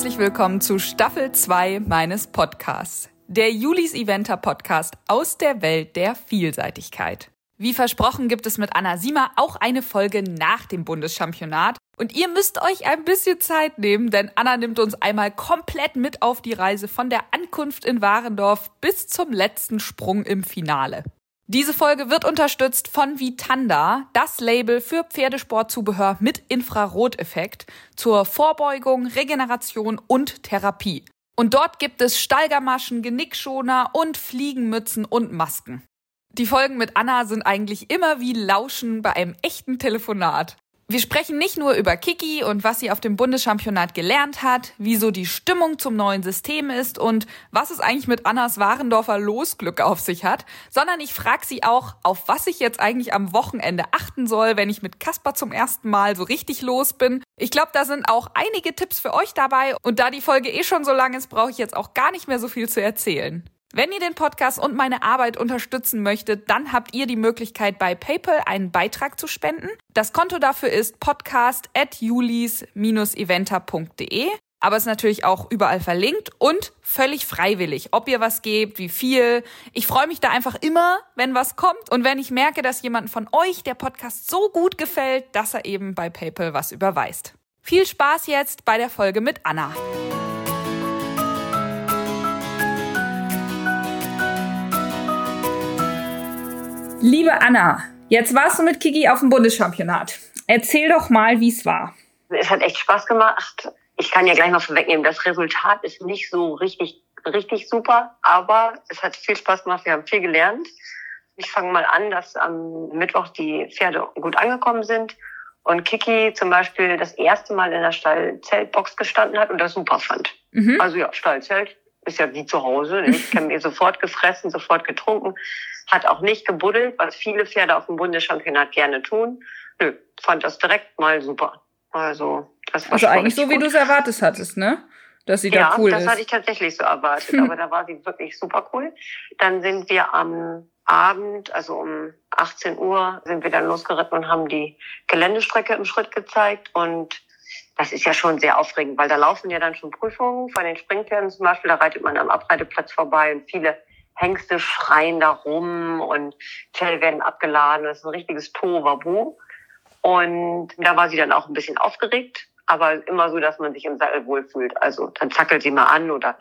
herzlich willkommen zu Staffel 2 meines Podcasts, der Julis Eventer Podcast aus der Welt der Vielseitigkeit. Wie versprochen gibt es mit Anna Sima auch eine Folge nach dem Bundeschampionat. Und ihr müsst euch ein bisschen Zeit nehmen, denn Anna nimmt uns einmal komplett mit auf die Reise von der Ankunft in Warendorf bis zum letzten Sprung im Finale. Diese Folge wird unterstützt von Vitanda, das Label für Pferdesportzubehör mit Infraroteffekt zur Vorbeugung, Regeneration und Therapie. Und dort gibt es Steigermaschen, Genickschoner und Fliegenmützen und Masken. Die Folgen mit Anna sind eigentlich immer wie Lauschen bei einem echten Telefonat. Wir sprechen nicht nur über Kiki und was sie auf dem Bundeschampionat gelernt hat, wieso die Stimmung zum neuen System ist und was es eigentlich mit Annas Warendorfer Losglück auf sich hat, sondern ich frage sie auch, auf was ich jetzt eigentlich am Wochenende achten soll, wenn ich mit Kasper zum ersten Mal so richtig los bin. Ich glaube, da sind auch einige Tipps für euch dabei und da die Folge eh schon so lang ist, brauche ich jetzt auch gar nicht mehr so viel zu erzählen. Wenn ihr den Podcast und meine Arbeit unterstützen möchtet, dann habt ihr die Möglichkeit, bei PayPal einen Beitrag zu spenden. Das Konto dafür ist podcast at julis-eventer.de. Aber ist natürlich auch überall verlinkt und völlig freiwillig, ob ihr was gebt, wie viel. Ich freue mich da einfach immer, wenn was kommt und wenn ich merke, dass jemand von euch der Podcast so gut gefällt, dass er eben bei PayPal was überweist. Viel Spaß jetzt bei der Folge mit Anna. Liebe Anna, jetzt warst du mit Kiki auf dem Bundeschampionat. Erzähl doch mal, wie es war. Es hat echt Spaß gemacht. Ich kann ja gleich mal vorwegnehmen, das Resultat ist nicht so richtig, richtig super, aber es hat viel Spaß gemacht. Wir haben viel gelernt. Ich fange mal an, dass am Mittwoch die Pferde gut angekommen sind und Kiki zum Beispiel das erste Mal in der Stallzeltbox gestanden hat und das super fand. Mhm. Also ja, Stallzelt ist ja wie zu Hause. Ich habe mir sofort gefressen, sofort getrunken hat auch nicht gebuddelt, was viele Pferde auf dem Bundeschampionat gerne tun. Nö, fand das direkt mal super. Also, das war also eigentlich so, wie du es erwartet hattest, ne? Dass sie da cool ist. Ja, das hatte ich tatsächlich so erwartet, aber da war sie wirklich super cool. Dann sind wir am Abend, also um 18 Uhr, sind wir dann losgeritten und haben die Geländestrecke im Schritt gezeigt und das ist ja schon sehr aufregend, weil da laufen ja dann schon Prüfungen von den Springpferden zum Beispiel. Da reitet man am Abreiteplatz vorbei und viele Hengste schreien da rum und Fell werden abgeladen. Das ist ein richtiges Tohuwabohu. Und da war sie dann auch ein bisschen aufgeregt, aber immer so, dass man sich im Sattel wohlfühlt. Also dann zackelt sie mal an oder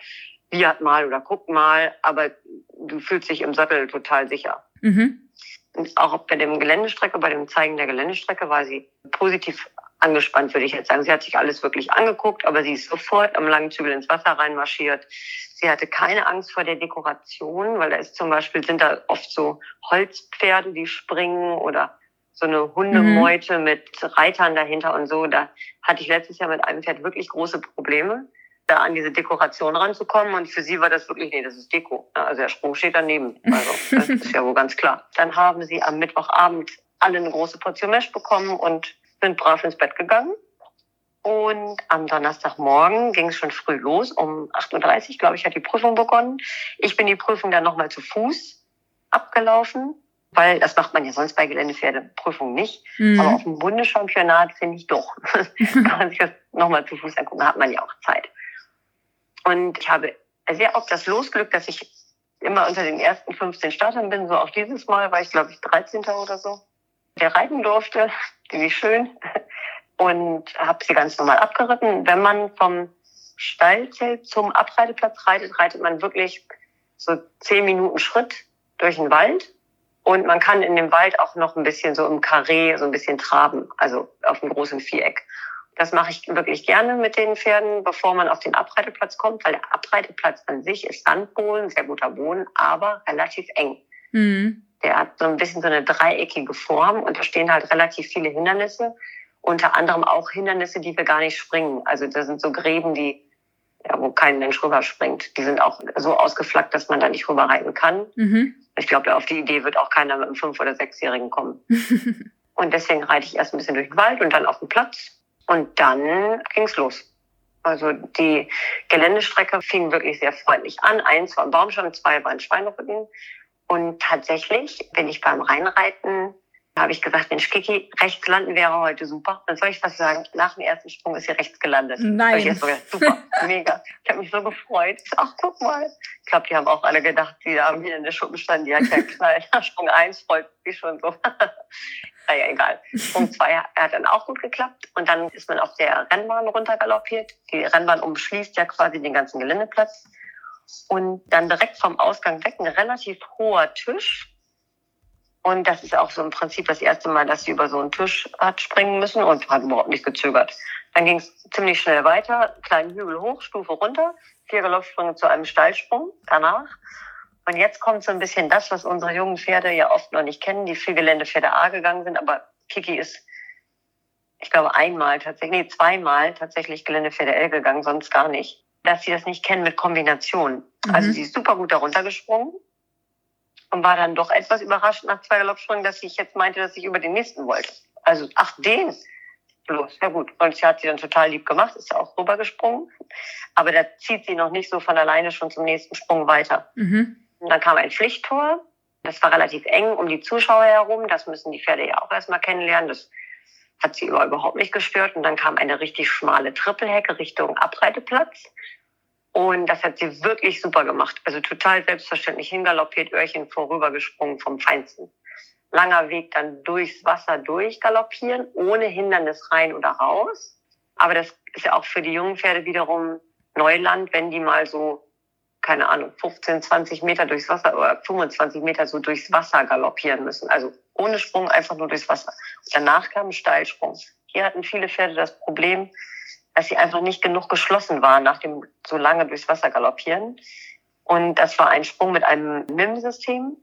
wiehert mal oder guckt mal, aber du fühlst dich im Sattel total sicher. Mhm. Und auch bei dem Geländestrecke, bei dem Zeigen der Geländestrecke war sie positiv angespannt, würde ich jetzt sagen. Sie hat sich alles wirklich angeguckt, aber sie ist sofort am langen Zügel ins Wasser reinmarschiert. Sie hatte keine Angst vor der Dekoration, weil da ist zum Beispiel, sind da oft so Holzpferde, die springen oder so eine Hundemeute mhm. mit Reitern dahinter und so. Da hatte ich letztes Jahr mit einem Pferd wirklich große Probleme, da an diese Dekoration ranzukommen. Und für sie war das wirklich, nee, das ist Deko. Also der Sprung steht daneben. Also das ist ja wohl ganz klar. Dann haben sie am Mittwochabend alle eine große Portion Mesh bekommen und sind brav ins Bett gegangen. Und am Donnerstagmorgen ging es schon früh los. Um 8.30 Uhr, glaube ich, hat die Prüfung begonnen. Ich bin die Prüfung dann nochmal zu Fuß abgelaufen, weil das macht man ja sonst bei Geländepferdeprüfungen nicht. Mhm. Aber auf dem Bundeschampionat finde ich doch. Kann man sich das nochmal zu Fuß angucken, hat man ja auch Zeit. Und ich habe sehr oft das Losglück, dass ich immer unter den ersten 15 Startern bin. So auch dieses Mal war ich, glaube ich, 13. oder so. Der reiten durfte, ziemlich schön und habe sie ganz normal abgeritten. Wenn man vom Stallzelt zum Abreiteplatz reitet, reitet man wirklich so zehn Minuten Schritt durch den Wald. Und man kann in dem Wald auch noch ein bisschen so im Karree, so ein bisschen traben, also auf einem großen Viereck. Das mache ich wirklich gerne mit den Pferden, bevor man auf den Abreiteplatz kommt, weil der Abreiteplatz an sich ist Sandboden, sehr guter Boden, aber relativ eng. Mhm. Der hat so ein bisschen so eine dreieckige Form und da stehen halt relativ viele Hindernisse. Unter anderem auch Hindernisse, die wir gar nicht springen. Also da sind so Gräben, die, ja, wo kein Mensch rüberspringt. Die sind auch so ausgeflaggt, dass man da nicht rüberreiten kann. Mhm. Ich glaube, auf die Idee wird auch keiner mit einem Fünf- oder Sechsjährigen kommen. und deswegen reite ich erst ein bisschen durch den Wald und dann auf den Platz. Und dann ging's los. Also die Geländestrecke fing wirklich sehr freundlich an. Eins war ein Baumstamm, zwei war ein Schweinerücken. Und tatsächlich bin ich beim Reinreiten Da habe ich gesagt, Mensch, Kiki, rechts landen wäre heute super. Dann soll ich was sagen? Nach dem ersten Sprung ist sie rechts gelandet. Nein. Ich gedacht, super, mega. Ich habe mich so gefreut. Ach, guck mal. Ich glaube, die haben auch alle gedacht, die haben hier in der Schuppen standen, die hat ja knallt. Nach Sprung 1 freut sich schon so. naja, egal. Sprung 2 hat dann auch gut geklappt. Und dann ist man auf der Rennbahn runtergaloppiert. Die Rennbahn umschließt ja quasi den ganzen Geländeplatz. Und dann direkt vom Ausgang weg ein relativ hoher Tisch und das ist auch so im Prinzip das erste Mal, dass sie über so einen Tisch hat springen müssen und hat überhaupt nicht gezögert. Dann ging es ziemlich schnell weiter, kleinen Hügel hoch, Stufe runter, vier Galoppsprünge zu einem Steilsprung danach. Und jetzt kommt so ein bisschen das, was unsere jungen Pferde ja oft noch nicht kennen, die viel Geländepferde A gegangen sind, aber Kiki ist, ich glaube, einmal tatsächlich, nee, zweimal tatsächlich Geländepferde L gegangen, sonst gar nicht. Dass sie das nicht kennen mit Kombinationen. Also mhm. Also sie ist super gut darunter gesprungen, und war dann doch etwas überrascht nach zwei Galoppsprüngen, dass ich jetzt meinte, dass ich über den nächsten wollte. Also, ach, den. Los, ja gut. Und sie hat sie dann total lieb gemacht, ist ja auch rübergesprungen. Aber da zieht sie noch nicht so von alleine schon zum nächsten Sprung weiter. Mhm. Und dann kam ein Pflichttor. Das war relativ eng um die Zuschauer herum. Das müssen die Pferde ja auch erstmal kennenlernen. Das hat sie überhaupt nicht gestört. Und dann kam eine richtig schmale Trippelhecke Richtung Abreiteplatz. Und das hat sie wirklich super gemacht. Also total selbstverständlich hingaloppiert, Öhrchen vorübergesprungen vom Feinsten. Langer Weg dann durchs Wasser durchgaloppieren, ohne Hindernis rein oder raus. Aber das ist ja auch für die jungen Pferde wiederum Neuland, wenn die mal so, keine Ahnung, 15, 20 Meter durchs Wasser oder 25 Meter so durchs Wasser galoppieren müssen. Also ohne Sprung, einfach nur durchs Wasser. Danach kam ein Steilsprung. Hier hatten viele Pferde das Problem, dass sie einfach nicht genug geschlossen waren nach dem so lange durchs Wasser galoppieren. Und das war ein Sprung mit einem MIM-System.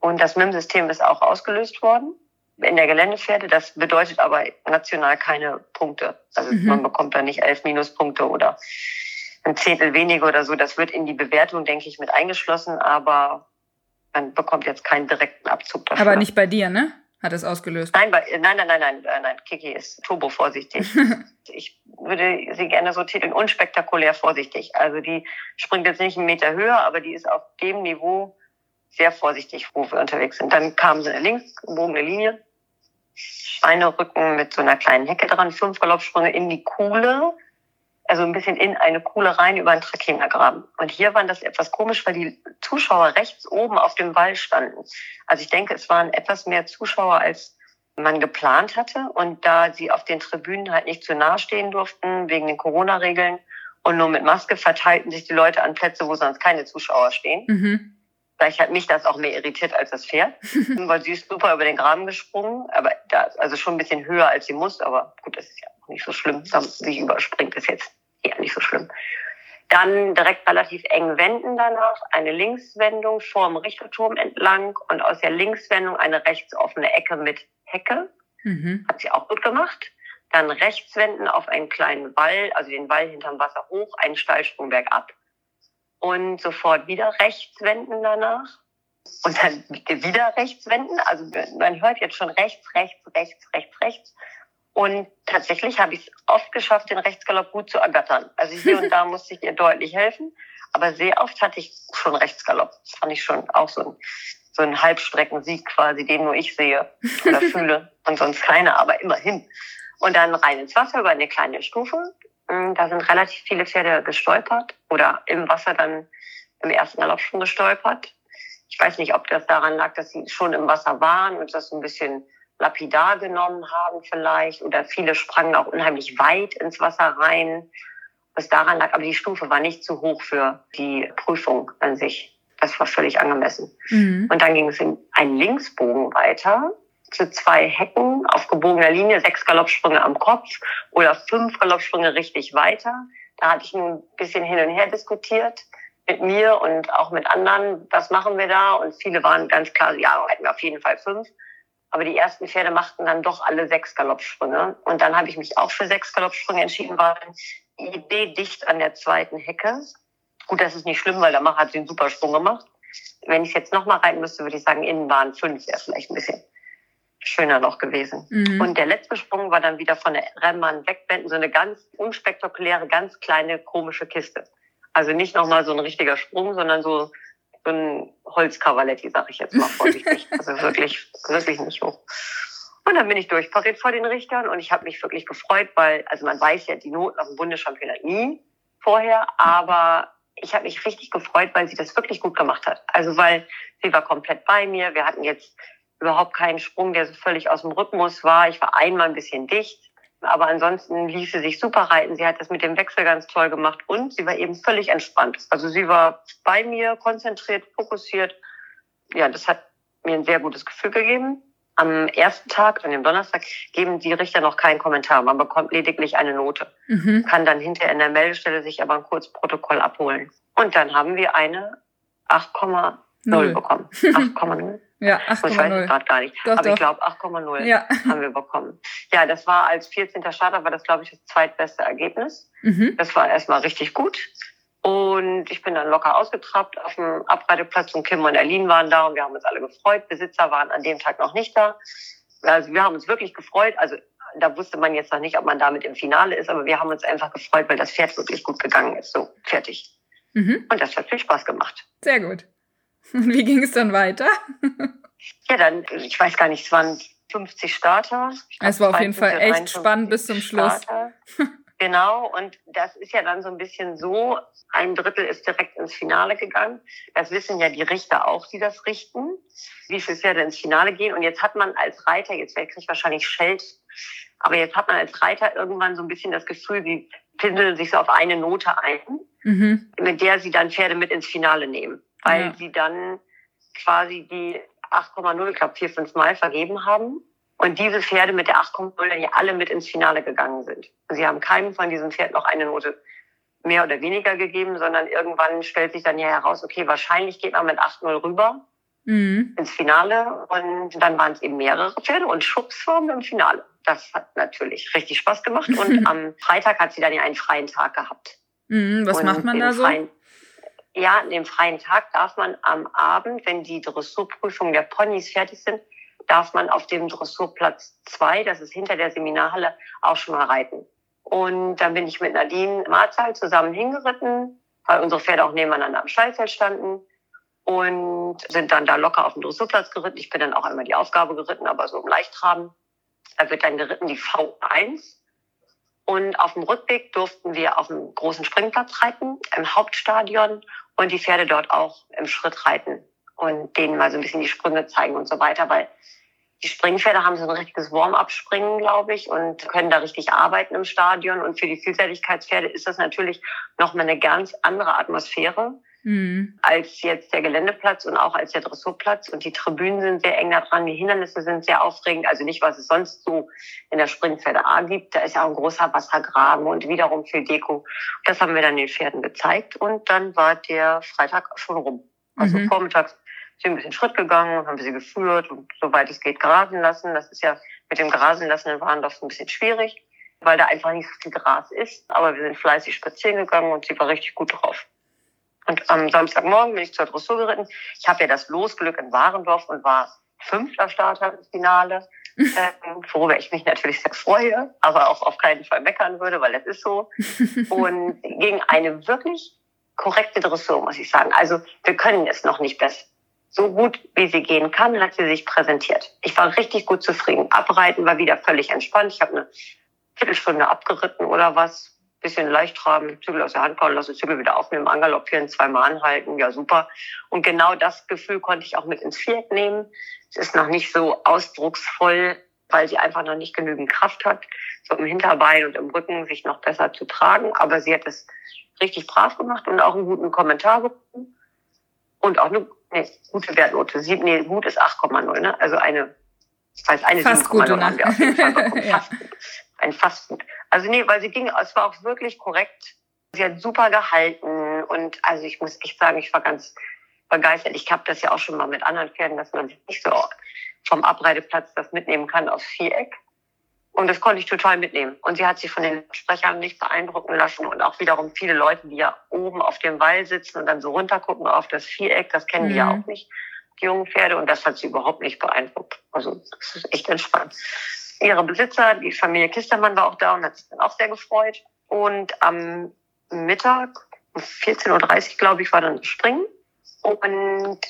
Und das MIM-System ist auch ausgelöst worden in der Geländepferde. Das bedeutet aber national keine Punkte. Also mhm. man bekommt da nicht elf Minuspunkte oder ein Zehntel weniger oder so. Das wird in die Bewertung, denke ich, mit eingeschlossen, aber man bekommt jetzt keinen direkten Abzug dafür. Aber nicht bei dir, ne? hat es ausgelöst? Nein, nein, nein, nein, nein, nein, nein. Kiki ist turbo vorsichtig. ich würde sie gerne so titeln, unspektakulär vorsichtig. Also die springt jetzt nicht einen Meter höher, aber die ist auf dem Niveau sehr vorsichtig, wo wir unterwegs sind. Dann kam so eine links gebogene Linie, Schweinerücken mit so einer kleinen Hecke dran, fünf Galoppsprünge in die Kuhle, also ein bisschen in eine Kuhle rein über einen Trakinergraben. Und hier waren das etwas komisch, weil die Zuschauer rechts oben auf dem Wall standen. Also ich denke, es waren etwas mehr Zuschauer, als man geplant hatte. Und da sie auf den Tribünen halt nicht zu nahe stehen durften, wegen den Corona-Regeln und nur mit Maske, verteilten sich die Leute an Plätze, wo sonst keine Zuschauer stehen. Mhm. Vielleicht hat mich das auch mehr irritiert als das Pferd, weil sie ist super über den Graben gesprungen, aber da, also schon ein bisschen höher als sie muss, aber gut, das ist ja auch nicht so schlimm. Sie überspringt ist jetzt eher nicht so schlimm. Dann direkt relativ eng wenden danach, eine Linkswendung vorm Richterturm entlang und aus der Linkswendung eine rechts offene Ecke mit Hecke. Mhm. Hat sie auch gut gemacht. Dann rechts wenden auf einen kleinen Wall, also den Wall hinterm Wasser hoch, einen Steilsprung bergab. Und sofort wieder rechts wenden danach. Und dann wieder rechts wenden. Also man hört jetzt schon rechts, rechts, rechts, rechts, rechts. Und tatsächlich habe ich es oft geschafft, den Rechtsgalopp gut zu ergattern. Also hier und da musste ich ihr deutlich helfen. Aber sehr oft hatte ich schon Rechtsgalopp. Das fand ich schon auch so ein, so ein Halbstreckensieg quasi, den nur ich sehe oder fühle und sonst keiner, aber immerhin. Und dann rein ins Wasser über eine kleine Stufe. Hm, da sind relativ viele Pferde gestolpert oder im Wasser dann im ersten Galopp schon gestolpert. Ich weiß nicht, ob das daran lag, dass sie schon im Wasser waren und das ein bisschen lapidar genommen haben vielleicht oder viele sprangen auch unheimlich weit ins Wasser rein, was daran lag. Aber die Stufe war nicht zu hoch für die Prüfung an sich. Das war völlig angemessen. Mhm. Und dann ging es in einen Linksbogen weiter zu zwei Hecken auf gebogener Linie, sechs Galoppsprünge am Kopf oder fünf Galoppsprünge richtig weiter. Da hatte ich nun ein bisschen hin und her diskutiert mit mir und auch mit anderen, was machen wir da? Und viele waren ganz klar, ja, hätten wir auf jeden Fall fünf. Aber die ersten Pferde machten dann doch alle sechs Galoppsprünge. Und dann habe ich mich auch für sechs Galoppsprünge entschieden, weil die Idee dicht an der zweiten Hecke. Gut, das ist nicht schlimm, weil der Macher hat den super Sprung gemacht. Wenn ich jetzt nochmal reiten müsste, würde ich sagen, Innenbahn fünf wäre vielleicht ein bisschen schöner noch gewesen. Mhm. Und der letzte Sprung war dann wieder von der Rennbahn wegwenden, so eine ganz unspektakuläre, ganz kleine, komische Kiste. Also nicht nochmal so ein richtiger Sprung, sondern so so ein Holzkavaletti, sag ich jetzt mal vorsichtig. also wirklich, wirklich nicht hoch. Und dann bin ich durchpariert vor den Richtern und ich habe mich wirklich gefreut, weil, also man weiß ja die Noten auf dem Bundeschampionat nie vorher, aber ich habe mich richtig gefreut, weil sie das wirklich gut gemacht hat. Also weil sie war komplett bei mir. Wir hatten jetzt überhaupt keinen Sprung, der so völlig aus dem Rhythmus war. Ich war einmal ein bisschen dicht. Aber ansonsten ließ sie sich super reiten. Sie hat das mit dem Wechsel ganz toll gemacht und sie war eben völlig entspannt. Also sie war bei mir, konzentriert, fokussiert. Ja, das hat mir ein sehr gutes Gefühl gegeben. Am ersten Tag, an dem Donnerstag, geben die Richter noch keinen Kommentar. Man bekommt lediglich eine Note. Mhm. Kann dann hinterher in der Meldestelle sich aber ein Kurzprotokoll abholen. Und dann haben wir eine 8,0 bekommen. 8,0. Ja, 8,0. Ich weiß gerade gar nicht. Doch, aber doch. ich glaube 8,0 ja. haben wir bekommen. Ja, das war als 14. Starter, war das, glaube ich, das zweitbeste Ergebnis. Mhm. Das war erstmal richtig gut. Und ich bin dann locker ausgetrappt auf dem Abreiteplatz und Kim und Erlin waren da und wir haben uns alle gefreut. Besitzer waren an dem Tag noch nicht da. Also wir haben uns wirklich gefreut. Also da wusste man jetzt noch nicht, ob man damit im Finale ist, aber wir haben uns einfach gefreut, weil das Pferd wirklich gut gegangen ist. So, fertig. Mhm. Und das hat viel Spaß gemacht. Sehr gut. Und wie ging es dann weiter? ja, dann, ich weiß gar nicht, es waren 50 Starter. Glaub, es war auf jeden Fall echt spannend bis zum Schluss. genau, und das ist ja dann so ein bisschen so, ein Drittel ist direkt ins Finale gegangen. Das wissen ja die Richter auch, die das richten, wie viele Pferde ins Finale gehen. Und jetzt hat man als Reiter, jetzt kriege ich wahrscheinlich Scheld, aber jetzt hat man als Reiter irgendwann so ein bisschen das Gefühl, sie pinseln sich so auf eine Note ein, mhm. mit der sie dann Pferde mit ins Finale nehmen weil ja. sie dann quasi die 8,0, ich glaube, vier, fünf Mal vergeben haben. Und diese Pferde mit der 8,0 dann ja alle mit ins Finale gegangen sind. Sie haben keinem von diesen Pferden noch eine Note mehr oder weniger gegeben, sondern irgendwann stellt sich dann ja heraus, okay, wahrscheinlich geht man mit 8-0 rüber mhm. ins Finale und dann waren es eben mehrere Pferde und schubs waren wir im Finale. Das hat natürlich richtig Spaß gemacht und am Freitag hat sie dann ja einen freien Tag gehabt. Mhm, was und macht man da so? Freien, ja, an dem freien Tag darf man am Abend, wenn die Dressurprüfungen der Ponys fertig sind, darf man auf dem Dressurplatz zwei, das ist hinter der Seminarhalle, auch schon mal reiten. Und dann bin ich mit Nadine Marzal zusammen hingeritten, weil unsere Pferde auch nebeneinander am Stallzelt standen und sind dann da locker auf dem Dressurplatz geritten. Ich bin dann auch einmal die Aufgabe geritten, aber so im Leichtraben. Da wird dann geritten die V1. Und auf dem Rückweg durften wir auf dem großen Springplatz reiten, im Hauptstadion und die Pferde dort auch im Schritt reiten und denen mal so ein bisschen die Sprünge zeigen und so weiter, weil die Springpferde haben so ein richtiges Warm-up-Springen, glaube ich, und können da richtig arbeiten im Stadion. Und für die Vielseitigkeitspferde ist das natürlich nochmal eine ganz andere Atmosphäre mhm. als jetzt der Geländeplatz und auch als der Dressurplatz. Und die Tribünen sind sehr eng da dran, die Hindernisse sind sehr aufregend. Also nicht, was es sonst so in der Springpferde A gibt. Da ist ja auch ein großer Wassergraben und wiederum viel Deko. Das haben wir dann den Pferden gezeigt und dann war der Freitag schon rum. Also mhm. vormittags sind wir ein bisschen Schritt gegangen, haben wir sie geführt und soweit es geht grasen lassen. Das ist ja mit dem Grasen lassen in Warndorf ein bisschen schwierig, weil da einfach nicht so viel Gras ist. Aber wir sind fleißig spazieren gegangen und sie war richtig gut drauf. Und am Samstagmorgen bin ich zur Dressur geritten. Ich habe ja das Losglück in Warendorf und war fünfter Starter im Finale, äh, worüber ich mich natürlich sehr freue, aber auch auf keinen Fall meckern würde, weil das ist so. Und gegen eine wirklich korrekte Dressur, muss ich sagen. Also wir können es noch nicht besser. So gut, wie sie gehen kann, hat sie sich präsentiert. Ich war richtig gut zufrieden. Abreiten war wieder völlig entspannt. Ich habe eine Viertelstunde abgeritten oder was bisschen leicht traben, Zügel aus der Hand kauen lassen, Zügel wieder aufnehmen, angaloppieren, zweimal anhalten, ja super. Und genau das Gefühl konnte ich auch mit ins Viereck nehmen. Es ist noch nicht so ausdrucksvoll, weil sie einfach noch nicht genügend Kraft hat, so im Hinterbein und im Rücken sich noch besser zu tragen. Aber sie hat es richtig brav gemacht und auch einen guten Kommentar bekommen. Und auch eine nee, gute Wertnote. Sie, nee, gut ist 8,0, ne? Also eine, das heißt eine 7,0 haben wir auf jeden Fall bekommen. ja. Fast. Ein fast gut. Also nee, weil sie ging, es war auch wirklich korrekt. Sie hat super gehalten und also ich muss echt sagen, ich war ganz begeistert. Ich habe das ja auch schon mal mit anderen Pferden, dass man nicht so vom Abreiteplatz das mitnehmen kann aufs Viereck. Und das konnte ich total mitnehmen. Und sie hat sich von den Sprechern nicht beeindrucken lassen. Und auch wiederum viele Leute, die ja oben auf dem Wall sitzen und dann so runtergucken auf das Viereck, das kennen mhm. die ja mhm. auch nicht, die jungen Pferde. Und das hat sie überhaupt nicht beeindruckt. Also das ist echt entspannt ihre Besitzer, die Familie Kistermann war auch da und hat sich dann auch sehr gefreut. Und am Mittag, um 14.30 Uhr, glaube ich, war dann das Springen. Und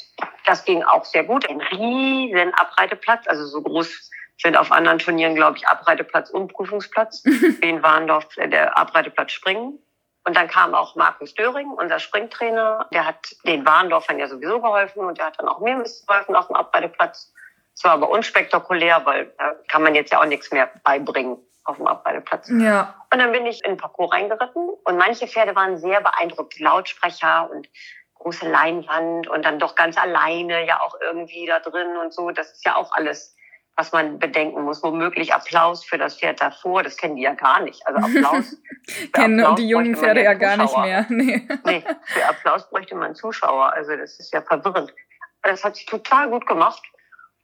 das ging auch sehr gut. Ein riesen Abreiteplatz, also so groß sind auf anderen Turnieren, glaube ich, Abreiteplatz und Prüfungsplatz. In Warndorf der Abreiteplatz Springen. Und dann kam auch Markus Döring, unser Springtrainer. Der hat den Warndorfern ja sowieso geholfen und der hat dann auch mir geholfen auf dem Abreiteplatz. Es war aber unspektakulär, weil da kann man jetzt ja auch nichts mehr beibringen auf dem Abreiteplatz. Ja. Und dann bin ich in den Parcours reingeritten und manche Pferde waren sehr beeindruckt. Die Lautsprecher und große Leinwand und dann doch ganz alleine ja auch irgendwie da drin und so. Das ist ja auch alles, was man bedenken muss. Womöglich Applaus für das Pferd davor, das kennen die ja gar nicht. Also Applaus. Kennen Applaus die jungen Pferde ja gar nicht mehr. Nee. nee, für Applaus bräuchte man Zuschauer. Also das ist ja verwirrend. Das hat sich total gut gemacht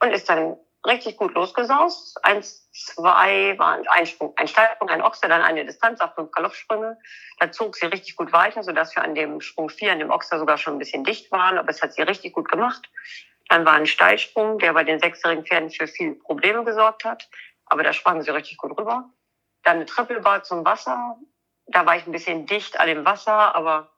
und ist dann richtig gut losgesaust. Eins, zwei waren ein Sprung, ein Steilsprung, ein Ochser, dann eine Distanz auf fünf Galoppsprünge. Da zog sie richtig gut weiter, sodass wir an dem Sprung vier, an dem Ochser sogar schon ein bisschen dicht waren. Aber es hat sie richtig gut gemacht. Dann war ein Steilsprung, der bei den sechsjährigen Pferden für viele Probleme gesorgt hat. Aber da sprangen sie richtig gut rüber. Dann eine Trippelbar zum Wasser. Da war ich ein bisschen dicht an dem Wasser, aber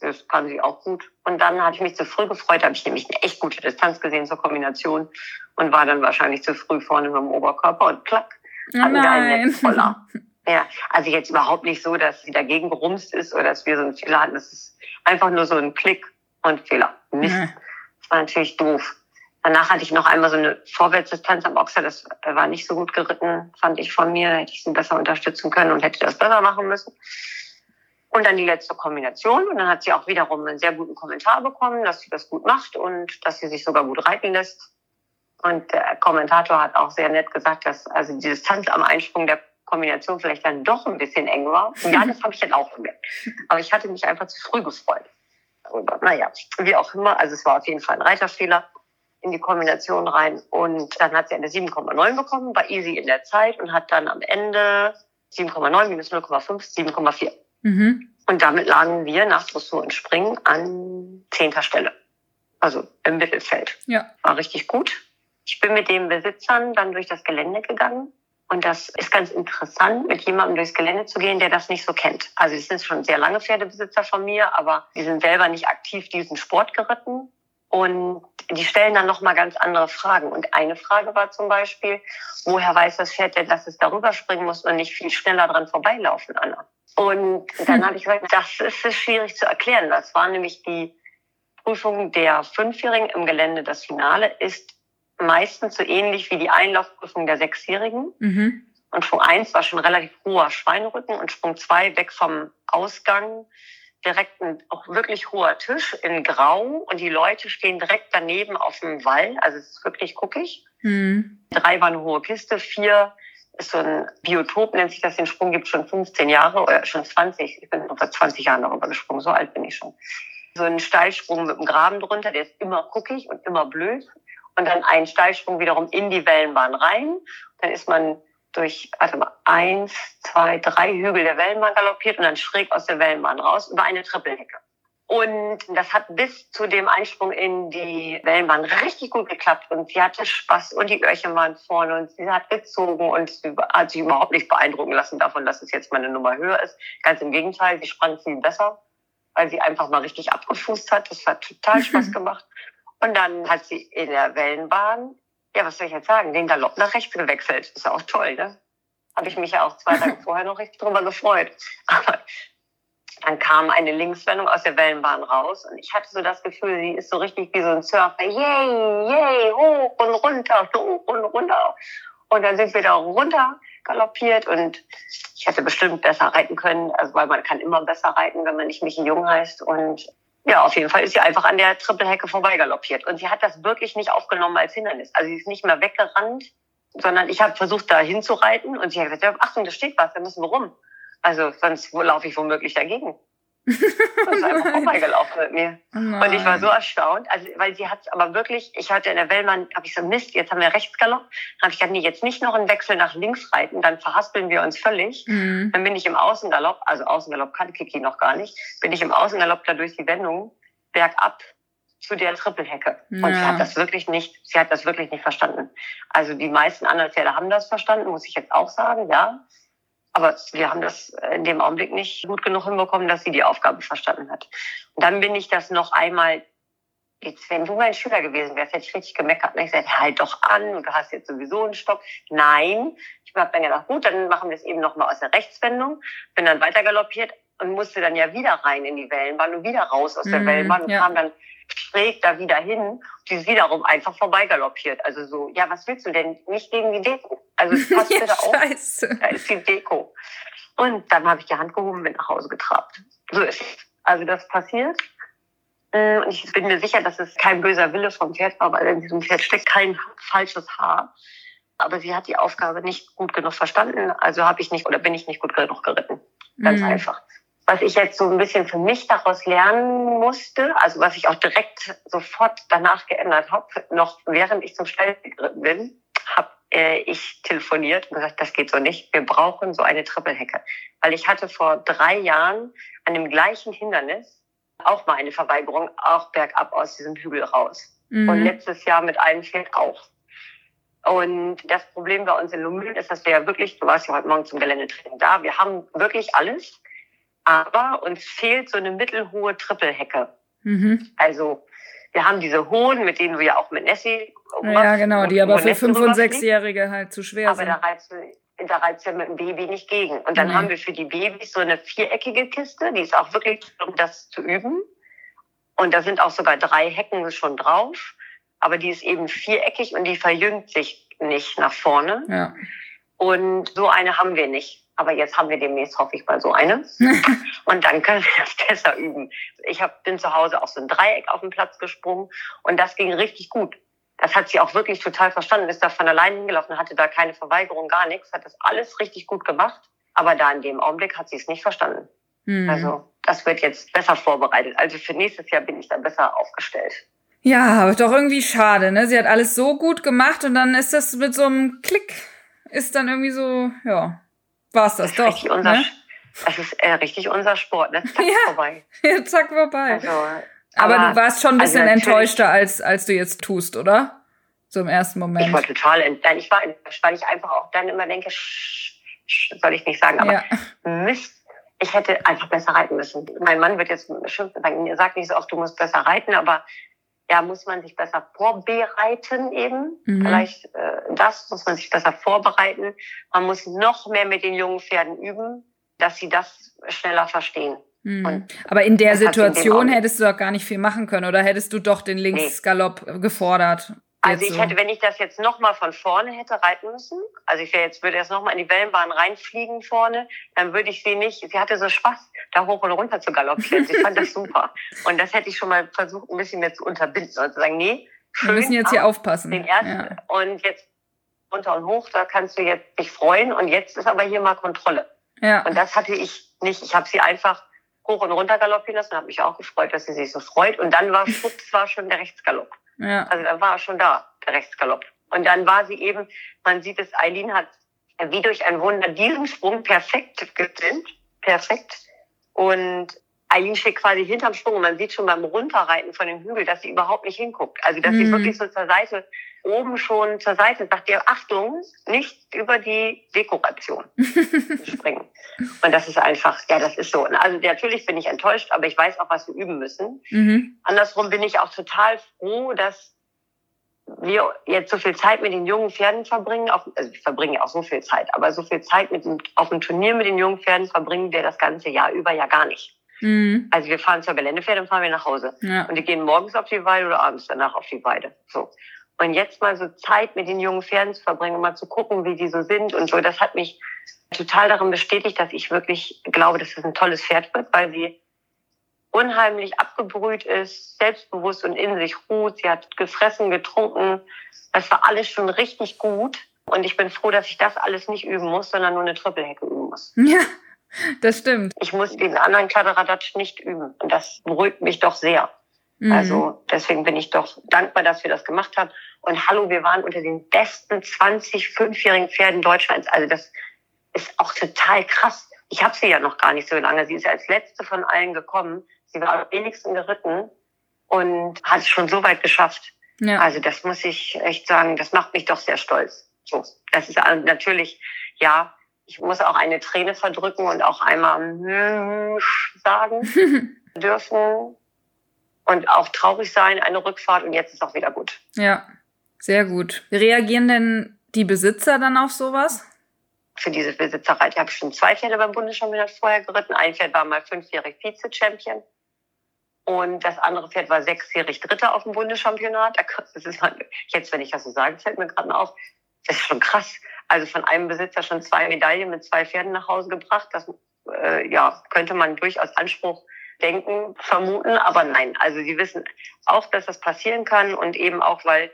das kann sie auch gut. Und dann hatte ich mich zu früh gefreut, habe ich nämlich eine echt gute Distanz gesehen zur Kombination und war dann wahrscheinlich zu früh vorne mit dem Oberkörper und klack, hatten wir einen Netzroller. Ja, also jetzt überhaupt nicht so, dass sie dagegen gerumst ist oder dass wir so einen Fehler hatten. Das ist einfach nur so ein Klick und Fehler. Mist. Ja. Das war natürlich doof. Danach hatte ich noch einmal so eine Vorwärtsdistanz am Boxer. Das war nicht so gut geritten, fand ich von mir. Da hätte ich sie besser unterstützen können und hätte das besser machen müssen. Und dann die letzte Kombination. Und dann hat sie auch wiederum einen sehr guten Kommentar bekommen, dass sie das gut macht und dass sie sich sogar gut reiten lässt. Und der Kommentator hat auch sehr nett gesagt, dass also die Distanz am Einsprung der Kombination vielleicht dann doch ein bisschen eng war. Ja, das habe ich dann auch gemerkt. Aber ich hatte mich einfach zu früh gefreut. Und, naja, wie auch immer. Also es war auf jeden Fall ein Reiterfehler in die Kombination rein. Und dann hat sie eine 7,9 bekommen, war easy in der Zeit und hat dann am Ende 7,9 minus 0,5, 7,4. Mhm. Und damit lagen wir nach Dressur und Springen an zehnter Stelle. Also im Mittelfeld. Ja. War richtig gut. Ich bin mit den Besitzern dann durch das Gelände gegangen. Und das ist ganz interessant, mit jemandem durchs Gelände zu gehen, der das nicht so kennt. Also die sind schon sehr lange Pferdebesitzer von mir, aber die sind selber nicht aktiv diesen Sport geritten. Und die stellen dann nochmal ganz andere Fragen. Und eine Frage war zum Beispiel, woher weiß das Pferd denn, dass es darüber springen muss und nicht viel schneller dran vorbeilaufen, Anna? Und dann habe ich gesagt, das ist schwierig zu erklären. Das war nämlich die Prüfung der Fünfjährigen im Gelände. Das Finale ist meistens so ähnlich wie die Einlaufprüfung der Sechsjährigen. Mhm. Und Sprung eins war schon relativ hoher Schweinerücken und Sprung zwei weg vom Ausgang direkt ein auch wirklich hoher Tisch in Grau und die Leute stehen direkt daneben auf dem Wall. Also es ist wirklich guckig. Mhm. Drei war eine hohe Kiste, vier ist so ein Biotop, nennt sich das, den Sprung gibt schon 15 Jahre oder schon 20. Ich bin seit 20 Jahren darüber gesprungen, so alt bin ich schon. So ein Steilsprung mit einem Graben drunter, der ist immer guckig und immer blöd. Und dann ein Steilsprung wiederum in die Wellenbahn rein. Dann ist man durch, warte mal, eins, zwei, drei Hügel der Wellenbahn galoppiert und dann schräg aus der Wellenbahn raus über eine Trippelhecke. Und das hat bis zu dem Einsprung in die Wellenbahn richtig gut geklappt. Und sie hatte Spaß und die Öhrchen waren vorne und sie hat gezogen und sie hat sich überhaupt nicht beeindrucken lassen davon, dass es jetzt mal eine Nummer höher ist. Ganz im Gegenteil, sie sprang viel besser, weil sie einfach mal richtig abgefußt hat. Das hat total Spaß gemacht. Und dann hat sie in der Wellenbahn, ja, was soll ich jetzt sagen, den Galopp nach rechts gewechselt. Ist ja auch toll, ne? Habe ich mich ja auch zwei Tage vorher noch richtig drüber gefreut. Aber dann kam eine Linkswendung aus der Wellenbahn raus und ich hatte so das Gefühl, sie ist so richtig wie so ein Surfer. Yay, yay, hoch und runter, hoch und runter. Und dann sind wir da runter galoppiert und ich hätte bestimmt besser reiten können, also weil man kann immer besser reiten, wenn man nicht Michi Jung heißt. Und ja, auf jeden Fall ist sie einfach an der Trippelhecke vorbei galoppiert. Und sie hat das wirklich nicht aufgenommen als Hindernis. Also sie ist nicht mehr weggerannt, sondern ich habe versucht, da hinzureiten und sie hat gesagt, ja, Achtung, da steht was, da müssen wir rum. Also sonst laufe ich womöglich dagegen. Das ist einfach vorbeigelaufen mit mir. Nein. Und ich war so erstaunt, also weil sie hat aber wirklich, ich hatte in der Wellmann, habe ich so Mist, jetzt haben wir Rechtsgalopp. Dann habe ich gesagt, nee, jetzt nicht noch einen Wechsel nach links reiten, dann verhaspeln wir uns völlig. Mhm. Dann bin ich im Außengalopp, also Außengalopp kann Kiki noch gar nicht, bin ich im Außengalopp da durch die Wendung bergab zu der Trippelhecke. Ja. Und sie hat das wirklich nicht, sie hat das wirklich nicht verstanden. Also die meisten anderen Pferde haben das verstanden, muss ich jetzt auch sagen, ja. Aber wir haben das in dem Augenblick nicht gut genug hinbekommen, dass sie die Aufgabe verstanden hat. Und dann bin ich das noch einmal jetzt, wenn du mein Schüler gewesen wärst, hätte ich richtig gemeckert. Und ich sagte, halt doch an, und du hast jetzt sowieso einen Stopp. Nein. Ich habe dann gedacht, gut, dann machen wir es eben nochmal aus der Rechtswendung. Bin dann weiter galoppiert und musste dann ja wieder rein in die Wellenbahn und wieder raus aus der mhm, Wellenbahn und ja. kam dann schräg da wieder hin und die ist wiederum einfach vorbeigaloppiert. Also so, ja, was willst du denn? Nicht gegen die Deko. Also es passt ja, bitte auf. Scheiße. Da ist die Deko. Und dann habe ich die Hand gehoben bin nach Hause getrabt. So ist es. Also das passiert. Äh, und ich bin mir sicher, dass es kein böser Wille vom Pferd war, weil in diesem Pferd steckt kein falsches Haar. Aber sie hat die Aufgabe nicht gut genug verstanden, also habe ich nicht oder bin ich nicht gut genug geritten. Ganz mhm. einfach. Was ich jetzt so ein bisschen für mich daraus lernen musste, also was ich auch direkt sofort danach geändert habe, noch während ich zum Stall geritten bin, habe äh, ich telefoniert und gesagt, das geht so nicht. Wir brauchen so eine Trippelhecke. Weil ich hatte vor drei Jahren an dem gleichen Hindernis auch mal eine Verweigerung, auch bergab aus diesem Hügel raus. Mhm. Und letztes Jahr mit einem Pferd auch. Und das Problem bei uns in Lumülen ist, dass wir ja wirklich, du warst ja heute Morgen zum Geländetraining da, wir haben wirklich alles, aber uns fehlt so eine mittelhohe Trippelhecke. Mhm. Also wir haben diese hohen, mit denen du ja auch mit Nessie. Ja, genau, die aber für 5- und 6-Jährige halt zu schwer aber sind. Aber da reizt, da reizt ja mit dem Baby nicht gegen. Und dann mhm. haben wir für die Babys so eine viereckige Kiste, die ist auch wirklich, um das zu üben. Und da sind auch sogar drei Hecken schon drauf. Aber die ist eben viereckig und die verjüngt sich nicht nach vorne. Ja. Und so eine haben wir nicht. Aber jetzt haben wir demnächst, hoffe ich mal, so eine. und dann können wir das besser üben. Ich hab, bin zu Hause auch so ein Dreieck auf den Platz gesprungen und das ging richtig gut. Das hat sie auch wirklich total verstanden, ist da von allein hingelaufen, hatte da keine Verweigerung, gar nichts, hat das alles richtig gut gemacht. Aber da in dem Augenblick hat sie es nicht verstanden. Mhm. Also das wird jetzt besser vorbereitet. Also für nächstes Jahr bin ich da besser aufgestellt. Ja, aber doch irgendwie schade, ne? Sie hat alles so gut gemacht und dann ist das mit so einem Klick, ist dann irgendwie so, ja, war's das, das doch. Unser, ne? Das ist äh, richtig unser Sport, ne? Zack, ja. vorbei. Ja, zack, vorbei. Also, aber, aber, du warst schon ein bisschen also enttäuschter, als, als du jetzt tust, oder? So im ersten Moment. Ich war total enttäuscht. Ich war enttäuscht, weil ich einfach auch dann immer denke, soll ich nicht sagen, aber ja. Mist, ich hätte einfach besser reiten müssen. Mein Mann wird jetzt beschimpfen sagen, er sagt nicht so oft, du musst besser reiten, aber ja, muss man sich besser vorbereiten eben. Mhm. Vielleicht äh, das muss man sich besser vorbereiten. Man muss noch mehr mit den jungen Pferden üben, dass sie das schneller verstehen. Mhm. Aber in der Situation hättest du doch gar nicht viel machen können oder hättest du doch den Linksgalopp nee. gefordert? Also ich hätte, wenn ich das jetzt nochmal von vorne hätte reiten müssen, also ich wäre jetzt, würde erst nochmal in die Wellenbahn reinfliegen vorne, dann würde ich sie nicht, sie hatte so Spaß, da hoch und runter zu galoppieren. Ich fand das super. Und das hätte ich schon mal versucht, ein bisschen mehr zu unterbinden und zu sagen, nee, schön. Wir müssen jetzt hier aufpassen. Den ersten, ja. Und jetzt runter und hoch, da kannst du jetzt dich freuen. Und jetzt ist aber hier mal Kontrolle. Ja. Und das hatte ich nicht. Ich habe sie einfach hoch und runter galoppieren lassen, habe mich auch gefreut, dass sie sich so freut. Und dann war schwupps, war schon der Rechtsgalopp. Ja. Also dann war er schon da, der Rechtsgalopp. Und dann war sie eben, man sieht es, Eileen hat wie durch ein Wunder diesen Sprung perfekt gestimmt. Perfekt. Und Eileen steht quasi hinterm Sprung und man sieht schon beim Runterreiten von dem Hügel, dass sie überhaupt nicht hinguckt. Also dass mhm. sie wirklich so zur Seite, oben schon zur Seite sagt, ihr Achtung, nicht über die Dekoration springen. Und das ist einfach, ja, das ist so. Also natürlich bin ich enttäuscht, aber ich weiß auch, was wir üben müssen. Mhm. Andersrum bin ich auch total froh, dass wir jetzt so viel Zeit mit den jungen Pferden verbringen, auf, also wir verbringen auch so viel Zeit, aber so viel Zeit mit, auf dem Turnier mit den jungen Pferden verbringen wir das ganze Jahr über ja gar nicht. Mhm. Also wir fahren zur Geländepferde und fahren wir nach Hause. Ja. Und die gehen morgens auf die Weide oder abends danach auf die Weide. So. Und jetzt mal so Zeit mit den jungen Pferden zu verbringen und mal zu gucken, wie die so sind und so, das hat mich total darin bestätigt, dass ich wirklich glaube, dass das ein tolles Pferd wird, weil sie unheimlich abgebrüht ist, selbstbewusst und in sich ruht. Sie hat gefressen, getrunken. Das war alles schon richtig gut. Und ich bin froh, dass ich das alles nicht üben muss, sondern nur eine Trippelhecke üben muss. Ja, das stimmt. Ich muss den anderen Kladderadatsch nicht üben. Und das beruhigt mich doch sehr. Mhm. Also deswegen bin ich doch dankbar, dass wir das gemacht haben. Und hallo, wir waren unter den besten 20 fünfjährigen Pferden Deutschlands. Also das ist auch total krass. Ich habe sie ja noch gar nicht so lange. Sie ist ja als letzte von allen gekommen. Sie war am wenigsten geritten und hat es schon so weit geschafft. Ja. Also das muss ich echt sagen, das macht mich doch sehr stolz. So, das ist natürlich, ja, ich muss auch eine Träne verdrücken und auch einmal sagen dürfen. Und auch traurig sein, eine Rückfahrt und jetzt ist auch wieder gut. Ja, sehr gut. Wie reagieren denn die Besitzer dann auf sowas? Für diese Besitzerei, ich habe schon zwei Pferde beim Bundeschampionat vorher geritten. Ein Pferd war mal fünfjährig Vize-Champion und das andere Pferd war sechsjährig Dritter auf dem Bundeschampionat. Das ist halt, jetzt, wenn ich das so sage, fällt mir gerade auf, das ist schon krass. Also von einem Besitzer schon zwei Medaillen mit zwei Pferden nach Hause gebracht. Das äh, ja, könnte man durchaus Anspruch denken, vermuten, aber nein. Also sie wissen auch, dass das passieren kann und eben auch, weil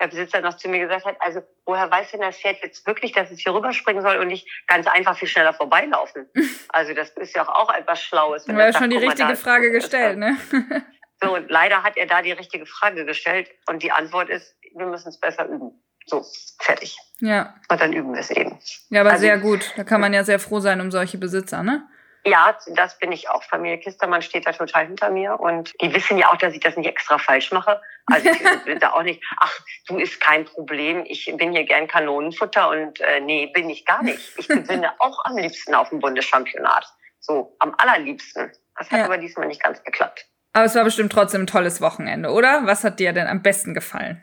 der Besitzer noch zu mir gesagt hat, also woher weiß denn das Pferd jetzt wirklich, dass es hier rüberspringen soll und nicht ganz einfach viel schneller vorbeilaufen? Also das ist ja auch etwas Schlaues. Wenn du hast schon die richtige da, Frage gestellt, ne? So, und leider hat er da die richtige Frage gestellt und die Antwort ist, wir müssen es besser üben. So, fertig. Ja. Und dann üben wir es eben. Ja, aber also, sehr gut. Da kann man ja sehr froh sein um solche Besitzer, ne? Ja, das bin ich auch. Familie Kistermann steht da total hinter mir und die wissen ja auch, dass ich das nicht extra falsch mache. Also ich bin da auch nicht, ach, du ist kein Problem, ich bin hier gern Kanonenfutter und äh, nee, bin ich gar nicht. Ich gewinne auch am liebsten auf dem Bundeschampionat. So, am allerliebsten. Das hat ja. aber diesmal nicht ganz geklappt. Aber es war bestimmt trotzdem ein tolles Wochenende, oder? Was hat dir denn am besten gefallen?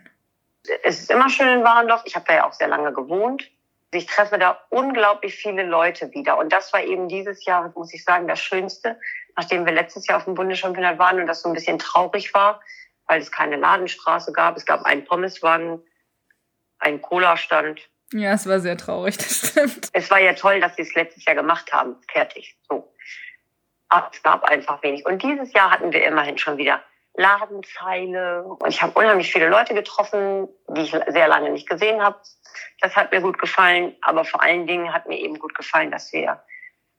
Es ist immer schön in Warendorf. Ich habe da ja auch sehr lange gewohnt ich treffe da unglaublich viele Leute wieder. Und das war eben dieses Jahr, muss ich sagen, das Schönste, nachdem wir letztes Jahr auf dem Bundeschampionat waren und das so ein bisschen traurig war, weil es keine Ladenstraße gab. Es gab einen Pommeswagen, einen Cola-Stand. Ja, es war sehr traurig, das stimmt. Es war ja toll, dass sie es letztes Jahr gemacht haben. Fertig. So. Aber es gab einfach wenig. Und dieses Jahr hatten wir immerhin schon wieder Ladenzeile. Und ich habe unheimlich viele Leute getroffen, die ich sehr lange nicht gesehen habe. Das hat mir gut gefallen. Aber vor allen Dingen hat mir eben gut gefallen, dass wir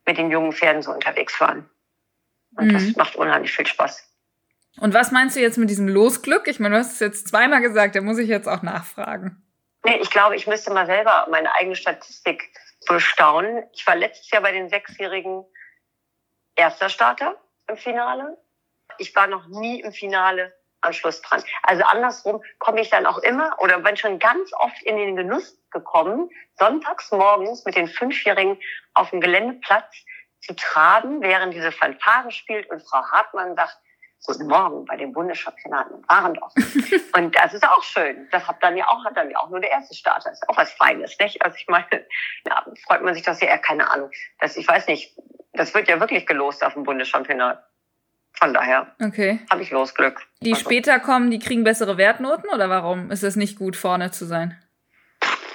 mit den jungen Pferden so unterwegs waren. Und mhm. das macht unheimlich viel Spaß. Und was meinst du jetzt mit diesem Losglück? Ich meine, du hast es jetzt zweimal gesagt, da muss ich jetzt auch nachfragen. Nee, ich glaube, ich müsste mal selber meine eigene Statistik bestaunen. Ich war letztes Jahr bei den Sechsjährigen erster Starter im Finale ich war noch nie im Finale am Schluss dran. Also andersrum komme ich dann auch immer oder bin schon ganz oft in den Genuss gekommen, sonntags morgens mit den Fünfjährigen auf dem Geländeplatz zu traben, während diese Fanfare spielt und Frau Hartmann sagt, Guten Morgen bei den Bundeschampionaten in Warendorf. und das ist auch schön. Das hat dann ja auch, hat dann ja auch nur der erste Starter. Das ist auch was Feines, nicht? Also ich meine, ja, freut man sich das ja, keine Ahnung. Das, ich weiß nicht, das wird ja wirklich gelost auf dem Bundeschampionat. Von daher okay. habe ich Losglück. Die also. später kommen, die kriegen bessere Wertnoten oder warum ist es nicht gut, vorne zu sein?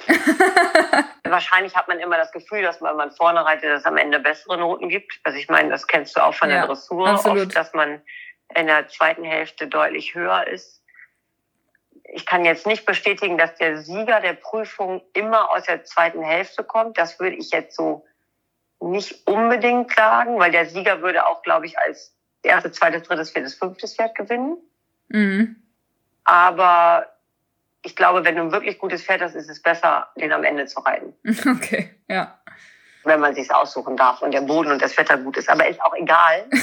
Wahrscheinlich hat man immer das Gefühl, dass man, wenn man vorne reitet, dass es am Ende bessere Noten gibt. Also ich meine, das kennst du auch von ja, der Dressur oft, dass man in der zweiten Hälfte deutlich höher ist. Ich kann jetzt nicht bestätigen, dass der Sieger der Prüfung immer aus der zweiten Hälfte kommt. Das würde ich jetzt so nicht unbedingt sagen, weil der Sieger würde auch, glaube ich, als erste, zweites, drittes, viertes, fünftes Pferd gewinnen. Mhm. Aber ich glaube, wenn du ein wirklich gutes Pferd hast, ist es besser, den am Ende zu reiten. Okay, ja. Wenn man sich aussuchen darf und der Boden und das Wetter gut ist. Aber ist auch egal.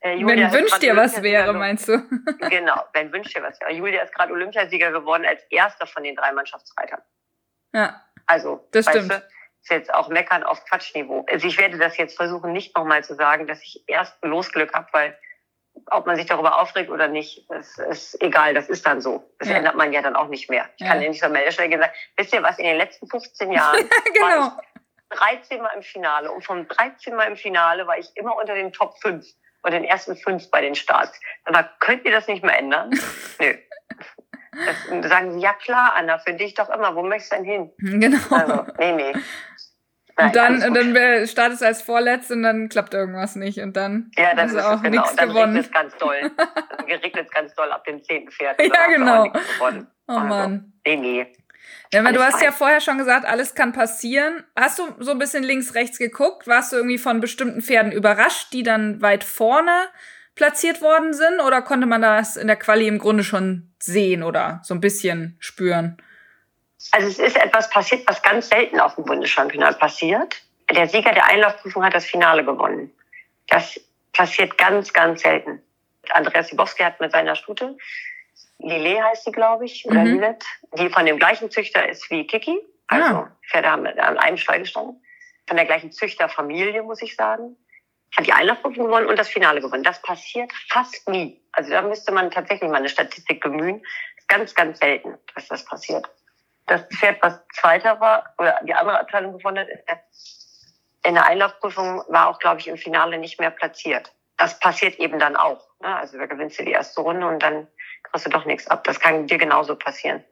Äh, wenn wünscht dir was wäre, meinst du? genau, wenn wünscht dir was wäre. Julia ist gerade Olympiasieger geworden als erster von den drei Mannschaftsreitern. Ja. Also, das stimmt. Du, ist jetzt auch meckern auf Quatschniveau. Also ich werde das jetzt versuchen, nicht nochmal zu sagen, dass ich erst Losglück habe, weil ob man sich darüber aufregt oder nicht, das ist egal, das ist dann so. Das ja. ändert man ja dann auch nicht mehr. Ich ja. kann ja nicht Meldestelle gehen sagen, wisst ihr was, in den letzten 15 Jahren genau. war ich 13 Mal im Finale und vom 13 Mal im Finale war ich immer unter den Top 5 und den ersten 5 bei den Starts. Aber könnt ihr das nicht mehr ändern? Nö. Das sagen sie, ja klar, Anna, für dich doch immer, wo möchtest du denn hin? Genau. Also, nee, nee. Und dann, und dann startest du als Vorletzt und dann klappt irgendwas nicht und dann ja, dann hast du auch genau, nichts dann gewonnen. Regnet es ganz doll. dann regnet es ganz doll ab dem zehnten Pferd. ja, genau. Oh also, Mann. Nee, nee. Ja, du hast ja vorher schon gesagt, alles kann passieren. Hast du so ein bisschen links, rechts geguckt? Warst du irgendwie von bestimmten Pferden überrascht, die dann weit vorne platziert worden sind? Oder konnte man das in der Quali im Grunde schon sehen oder so ein bisschen spüren? Also es ist etwas passiert, was ganz selten auf dem Bundeschampionat passiert. Der Sieger der Einlaufprüfung hat das Finale gewonnen. Das passiert ganz, ganz selten. Andreas Sibowski hat mit seiner Stute, Lillet heißt sie, glaube ich, oder mhm. Lillet, die von dem gleichen Züchter ist wie Kiki. Also ja. Pferde haben an einem Stall gestanden. Von der gleichen Züchterfamilie, muss ich sagen. hat die Einlaufprüfung gewonnen und das Finale gewonnen. Das passiert fast nie. Also da müsste man tatsächlich mal eine Statistik bemühen. Ist ganz, ganz selten, dass das passiert. Das Pferd, was Zweiter war, oder die andere Abteilung gewonnen hat, in der Einlaufprüfung war auch, glaube ich, im Finale nicht mehr platziert. Das passiert eben dann auch. Ne? Also da gewinnst du die erste Runde und dann kriegst du doch nichts ab. Das kann dir genauso passieren.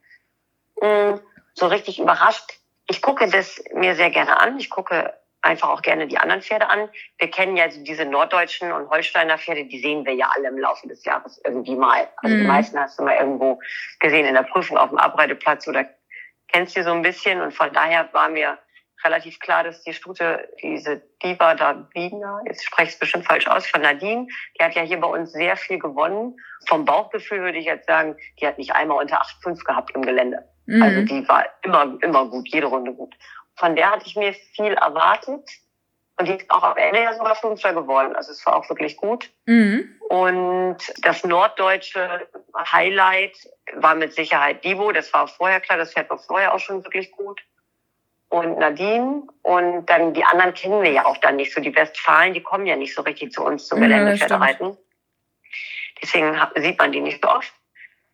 Mm, so richtig überrascht. Ich gucke das mir sehr gerne an. Ich gucke einfach auch gerne die anderen Pferde an. Wir kennen ja diese norddeutschen und Holsteiner Pferde, die sehen wir ja alle im Laufe des Jahres irgendwie mal. Also mhm. die meisten hast du mal irgendwo gesehen in der Prüfung auf dem Abreiteplatz oder kennst du so ein bisschen. Und von daher war mir relativ klar, dass die Stute, diese Diva Davina, jetzt spreche ich es bestimmt falsch aus, von Nadine, die hat ja hier bei uns sehr viel gewonnen. Vom Bauchgefühl würde ich jetzt sagen, die hat nicht einmal unter 8,5 gehabt im Gelände. Mhm. Also die war immer, immer gut, jede Runde gut. Von der hatte ich mir viel erwartet. Und die ist auch am Ende ja sogar Fünfter geworden. Also es war auch wirklich gut. Mhm. Und das norddeutsche Highlight war mit Sicherheit Divo. Das war vorher klar. Das fährt war vorher auch schon wirklich gut. Und Nadine. Und dann die anderen kennen wir ja auch dann nicht so. Die Westfalen, die kommen ja nicht so richtig zu uns zum Geländepferdereiten. Ja, Deswegen sieht man die nicht so oft.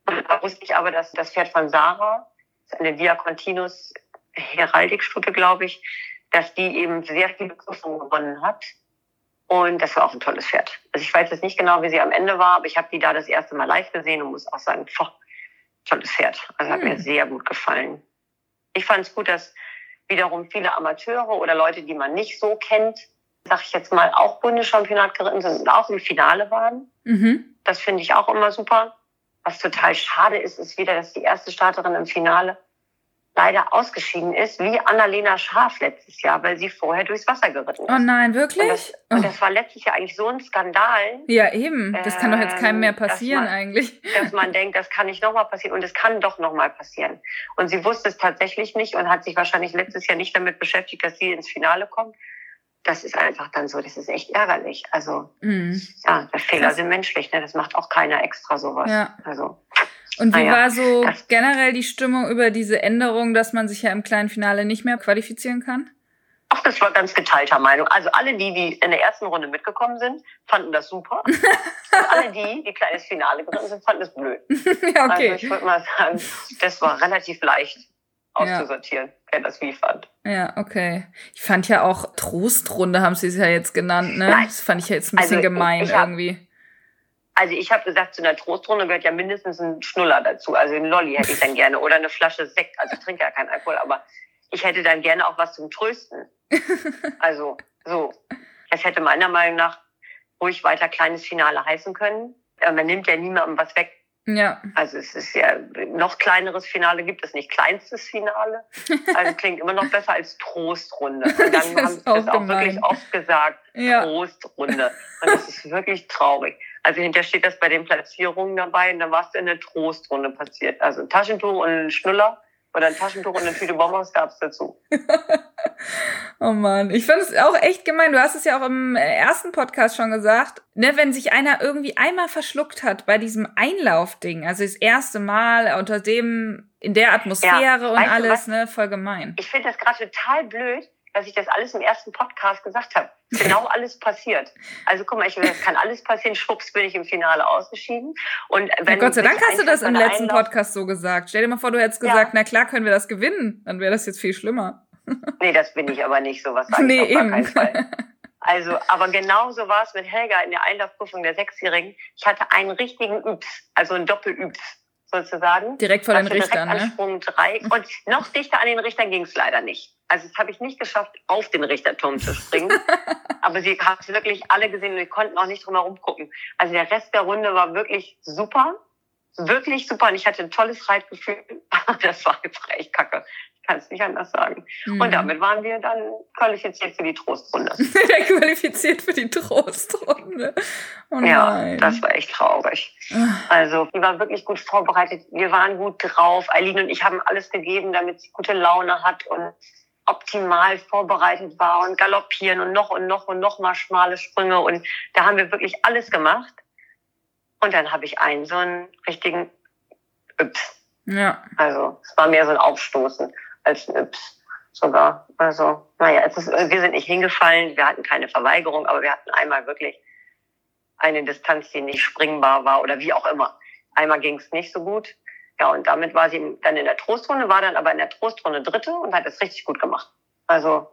Und da wusste ich aber, dass das Pferd von Sarah, eine Via Continuous Heraldikstute, glaube ich, dass die eben sehr viele Prüfungen gewonnen hat. Und das war auch ein tolles Pferd. Also ich weiß jetzt nicht genau, wie sie am Ende war, aber ich habe die da das erste Mal live gesehen und muss auch sagen, boah, tolles Pferd. Also hat hm. mir sehr gut gefallen. Ich fand es gut, dass wiederum viele Amateure oder Leute, die man nicht so kennt, sag ich jetzt mal, auch Bundeschampionat geritten sind und auch im Finale waren. Mhm. Das finde ich auch immer super. Was total schade ist, ist wieder, dass die erste Starterin im Finale leider ausgeschieden ist, wie Annalena Schaf letztes Jahr, weil sie vorher durchs Wasser geritten ist. Oh nein, wirklich? Und das, oh. und das war letztes Jahr eigentlich so ein Skandal. Ja, eben. Das kann doch jetzt keinem mehr ähm, passieren dass man, eigentlich. Dass man denkt, das kann nicht nochmal passieren und es kann doch nochmal passieren. Und sie wusste es tatsächlich nicht und hat sich wahrscheinlich letztes Jahr nicht damit beschäftigt, dass sie ins Finale kommt. Das ist einfach dann so, das ist echt ärgerlich. Also, mm. ja, der Fehler sind menschlich, ne? Das macht auch keiner extra sowas. Ja. Also. Und wie ah, ja. war so das generell die Stimmung über diese Änderung, dass man sich ja im kleinen Finale nicht mehr qualifizieren kann? Ach, das war ganz geteilter Meinung. Also alle die, die in der ersten Runde mitgekommen sind, fanden das super. Und alle die, die kleines Finale geritten sind, fanden es blöd. ja, okay. Also ich würde mal sagen, das war relativ leicht auszusortieren, ja. wer das wie fand. Ja, okay. Ich fand ja auch Trostrunde, haben sie es ja jetzt genannt, ne? Nein. Das fand ich ja jetzt ein bisschen also, gemein irgendwie. Also ich habe gesagt, zu einer Trostrunde gehört ja mindestens ein Schnuller dazu. Also ein Lolli hätte ich dann gerne oder eine Flasche Sekt. Also ich trinke ja keinen Alkohol, aber ich hätte dann gerne auch was zum Trösten. Also so. Es hätte meiner Meinung nach ruhig weiter kleines Finale heißen können. Man nimmt ja niemandem was weg. Ja. Also es ist ja noch kleineres Finale gibt es nicht. Kleinstes Finale. Also klingt immer noch besser als Trostrunde. Und dann haben sie das auch wirklich oft gesagt. Ja. Trostrunde. Und das ist wirklich traurig. Also hinterher steht das bei den Platzierungen dabei und dann war es in der Trostrunde passiert. Also ein Taschentuch und ein Schnuller oder ein Taschentuch und eine Tüte Bonbons gab es dazu. oh man, ich finde es auch echt gemein. Du hast es ja auch im ersten Podcast schon gesagt, ne, wenn sich einer irgendwie einmal verschluckt hat bei diesem Einlaufding, also das erste Mal unter dem in der Atmosphäre ja, und alles, ne, voll gemein. Ich finde das gerade total blöd, dass ich das alles im ersten Podcast gesagt habe. Genau alles passiert. Also guck mal, ich, das kann alles passieren. Schwupps bin ich im Finale ausgeschieden. Und wenn ja, Gott sei Dank hast du das im letzten Einlauf Podcast so gesagt. Stell dir mal vor, du hättest gesagt, ja. na klar können wir das gewinnen. Dann wäre das jetzt viel schlimmer. nee, das bin ich aber nicht. Sowas sage nee, ich auf eben. keinen Fall. Also, aber genauso war es mit Helga in der Einlaufprüfung der Sechsjährigen. Ich hatte einen richtigen Übs, also ein Doppel-Übs sozusagen. Direkt vor den Richtern, ne? Sprung drei. Und noch dichter an den Richtern ging es leider nicht. Also das habe ich nicht geschafft, auf den Richterturm zu springen. Aber sie haben es wirklich alle gesehen und wir konnten auch nicht drum herum gucken. Also der Rest der Runde war wirklich super. Wirklich super. Und ich hatte ein tolles Reitgefühl. Aber das war einfach echt kacke. Ich kann es nicht anders sagen. Mhm. Und damit waren wir dann qualifiziert für die Trostrunde. qualifiziert für die Trostrunde. Oh ja, das war echt traurig. Ah. Also, die war wirklich gut vorbereitet. Wir waren gut drauf. Eileen und ich haben alles gegeben, damit sie gute Laune hat und optimal vorbereitet war und galoppieren und noch und noch und noch mal schmale Sprünge und da haben wir wirklich alles gemacht. Und dann habe ich einen so einen richtigen Yps. Ja. Also es war mehr so ein Aufstoßen als ein Yps. sogar. Also, naja, es ist, wir sind nicht hingefallen, wir hatten keine Verweigerung, aber wir hatten einmal wirklich eine Distanz, die nicht springbar war oder wie auch immer. Einmal ging es nicht so gut. Ja, und damit war sie dann in der Trostrunde, war dann aber in der Trostrunde Dritte und hat es richtig gut gemacht. Also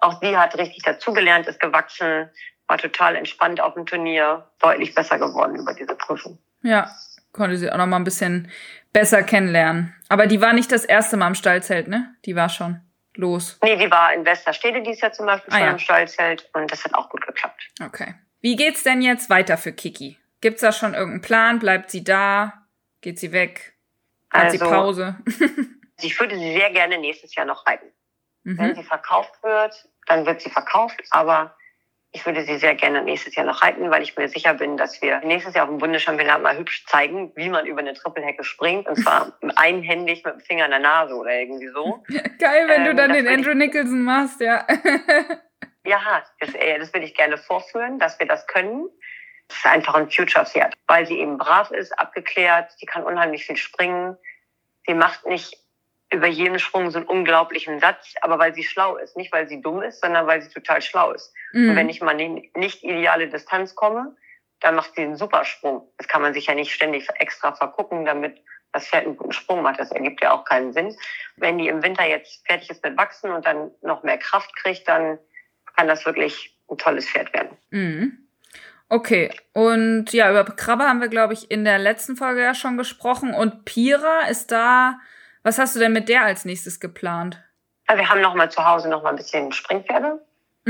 auch sie hat richtig dazugelernt, ist gewachsen, war total entspannt auf dem Turnier, deutlich besser geworden über diese Prüfung. Ja, konnte sie auch noch mal ein bisschen besser kennenlernen. Aber die war nicht das erste Mal im Stallzelt, ne? Die war schon los. Nee, die war in Westerstede dieses Jahr zum Beispiel ah, schon ja. im Stallzelt und das hat auch gut geklappt. Okay. Wie geht's denn jetzt weiter für Kiki? Gibt's da schon irgendeinen Plan? Bleibt sie da? Geht sie weg? Hat also, sie Pause? ich würde sie sehr gerne nächstes Jahr noch reiten. Mhm. Wenn sie verkauft wird, dann wird sie verkauft, aber ich würde sie sehr gerne nächstes Jahr noch reiten, weil ich mir sicher bin, dass wir nächstes Jahr auf dem Bundeschampionat mal hübsch zeigen, wie man über eine Trippelhecke springt. Und zwar einhändig mit dem Finger in der Nase oder irgendwie so. Geil, wenn ähm, du dann den Andrew Nicholson machst, ja. Ja, das, äh, das würde ich gerne vorführen, dass wir das können. Das ist einfach ein Future-Pferd, weil sie eben brav ist, abgeklärt, sie kann unheimlich viel springen. Sie macht nicht über jeden Sprung so einen unglaublichen Satz, aber weil sie schlau ist. Nicht, weil sie dumm ist, sondern weil sie total schlau ist. Mhm. Und wenn ich mal in nicht ideale Distanz komme, dann macht sie einen super Sprung. Das kann man sich ja nicht ständig extra vergucken, damit das Pferd einen guten Sprung macht. Das ergibt ja auch keinen Sinn. Wenn die im Winter jetzt fertig ist mit Wachsen und dann noch mehr Kraft kriegt, dann kann das wirklich ein tolles Pferd werden. Mhm. Okay, und ja, über Krabbe haben wir, glaube ich, in der letzten Folge ja schon gesprochen. Und Pira ist da was hast du denn mit der als nächstes geplant? Ja, wir haben noch mal zu Hause noch mal ein bisschen Springpferde.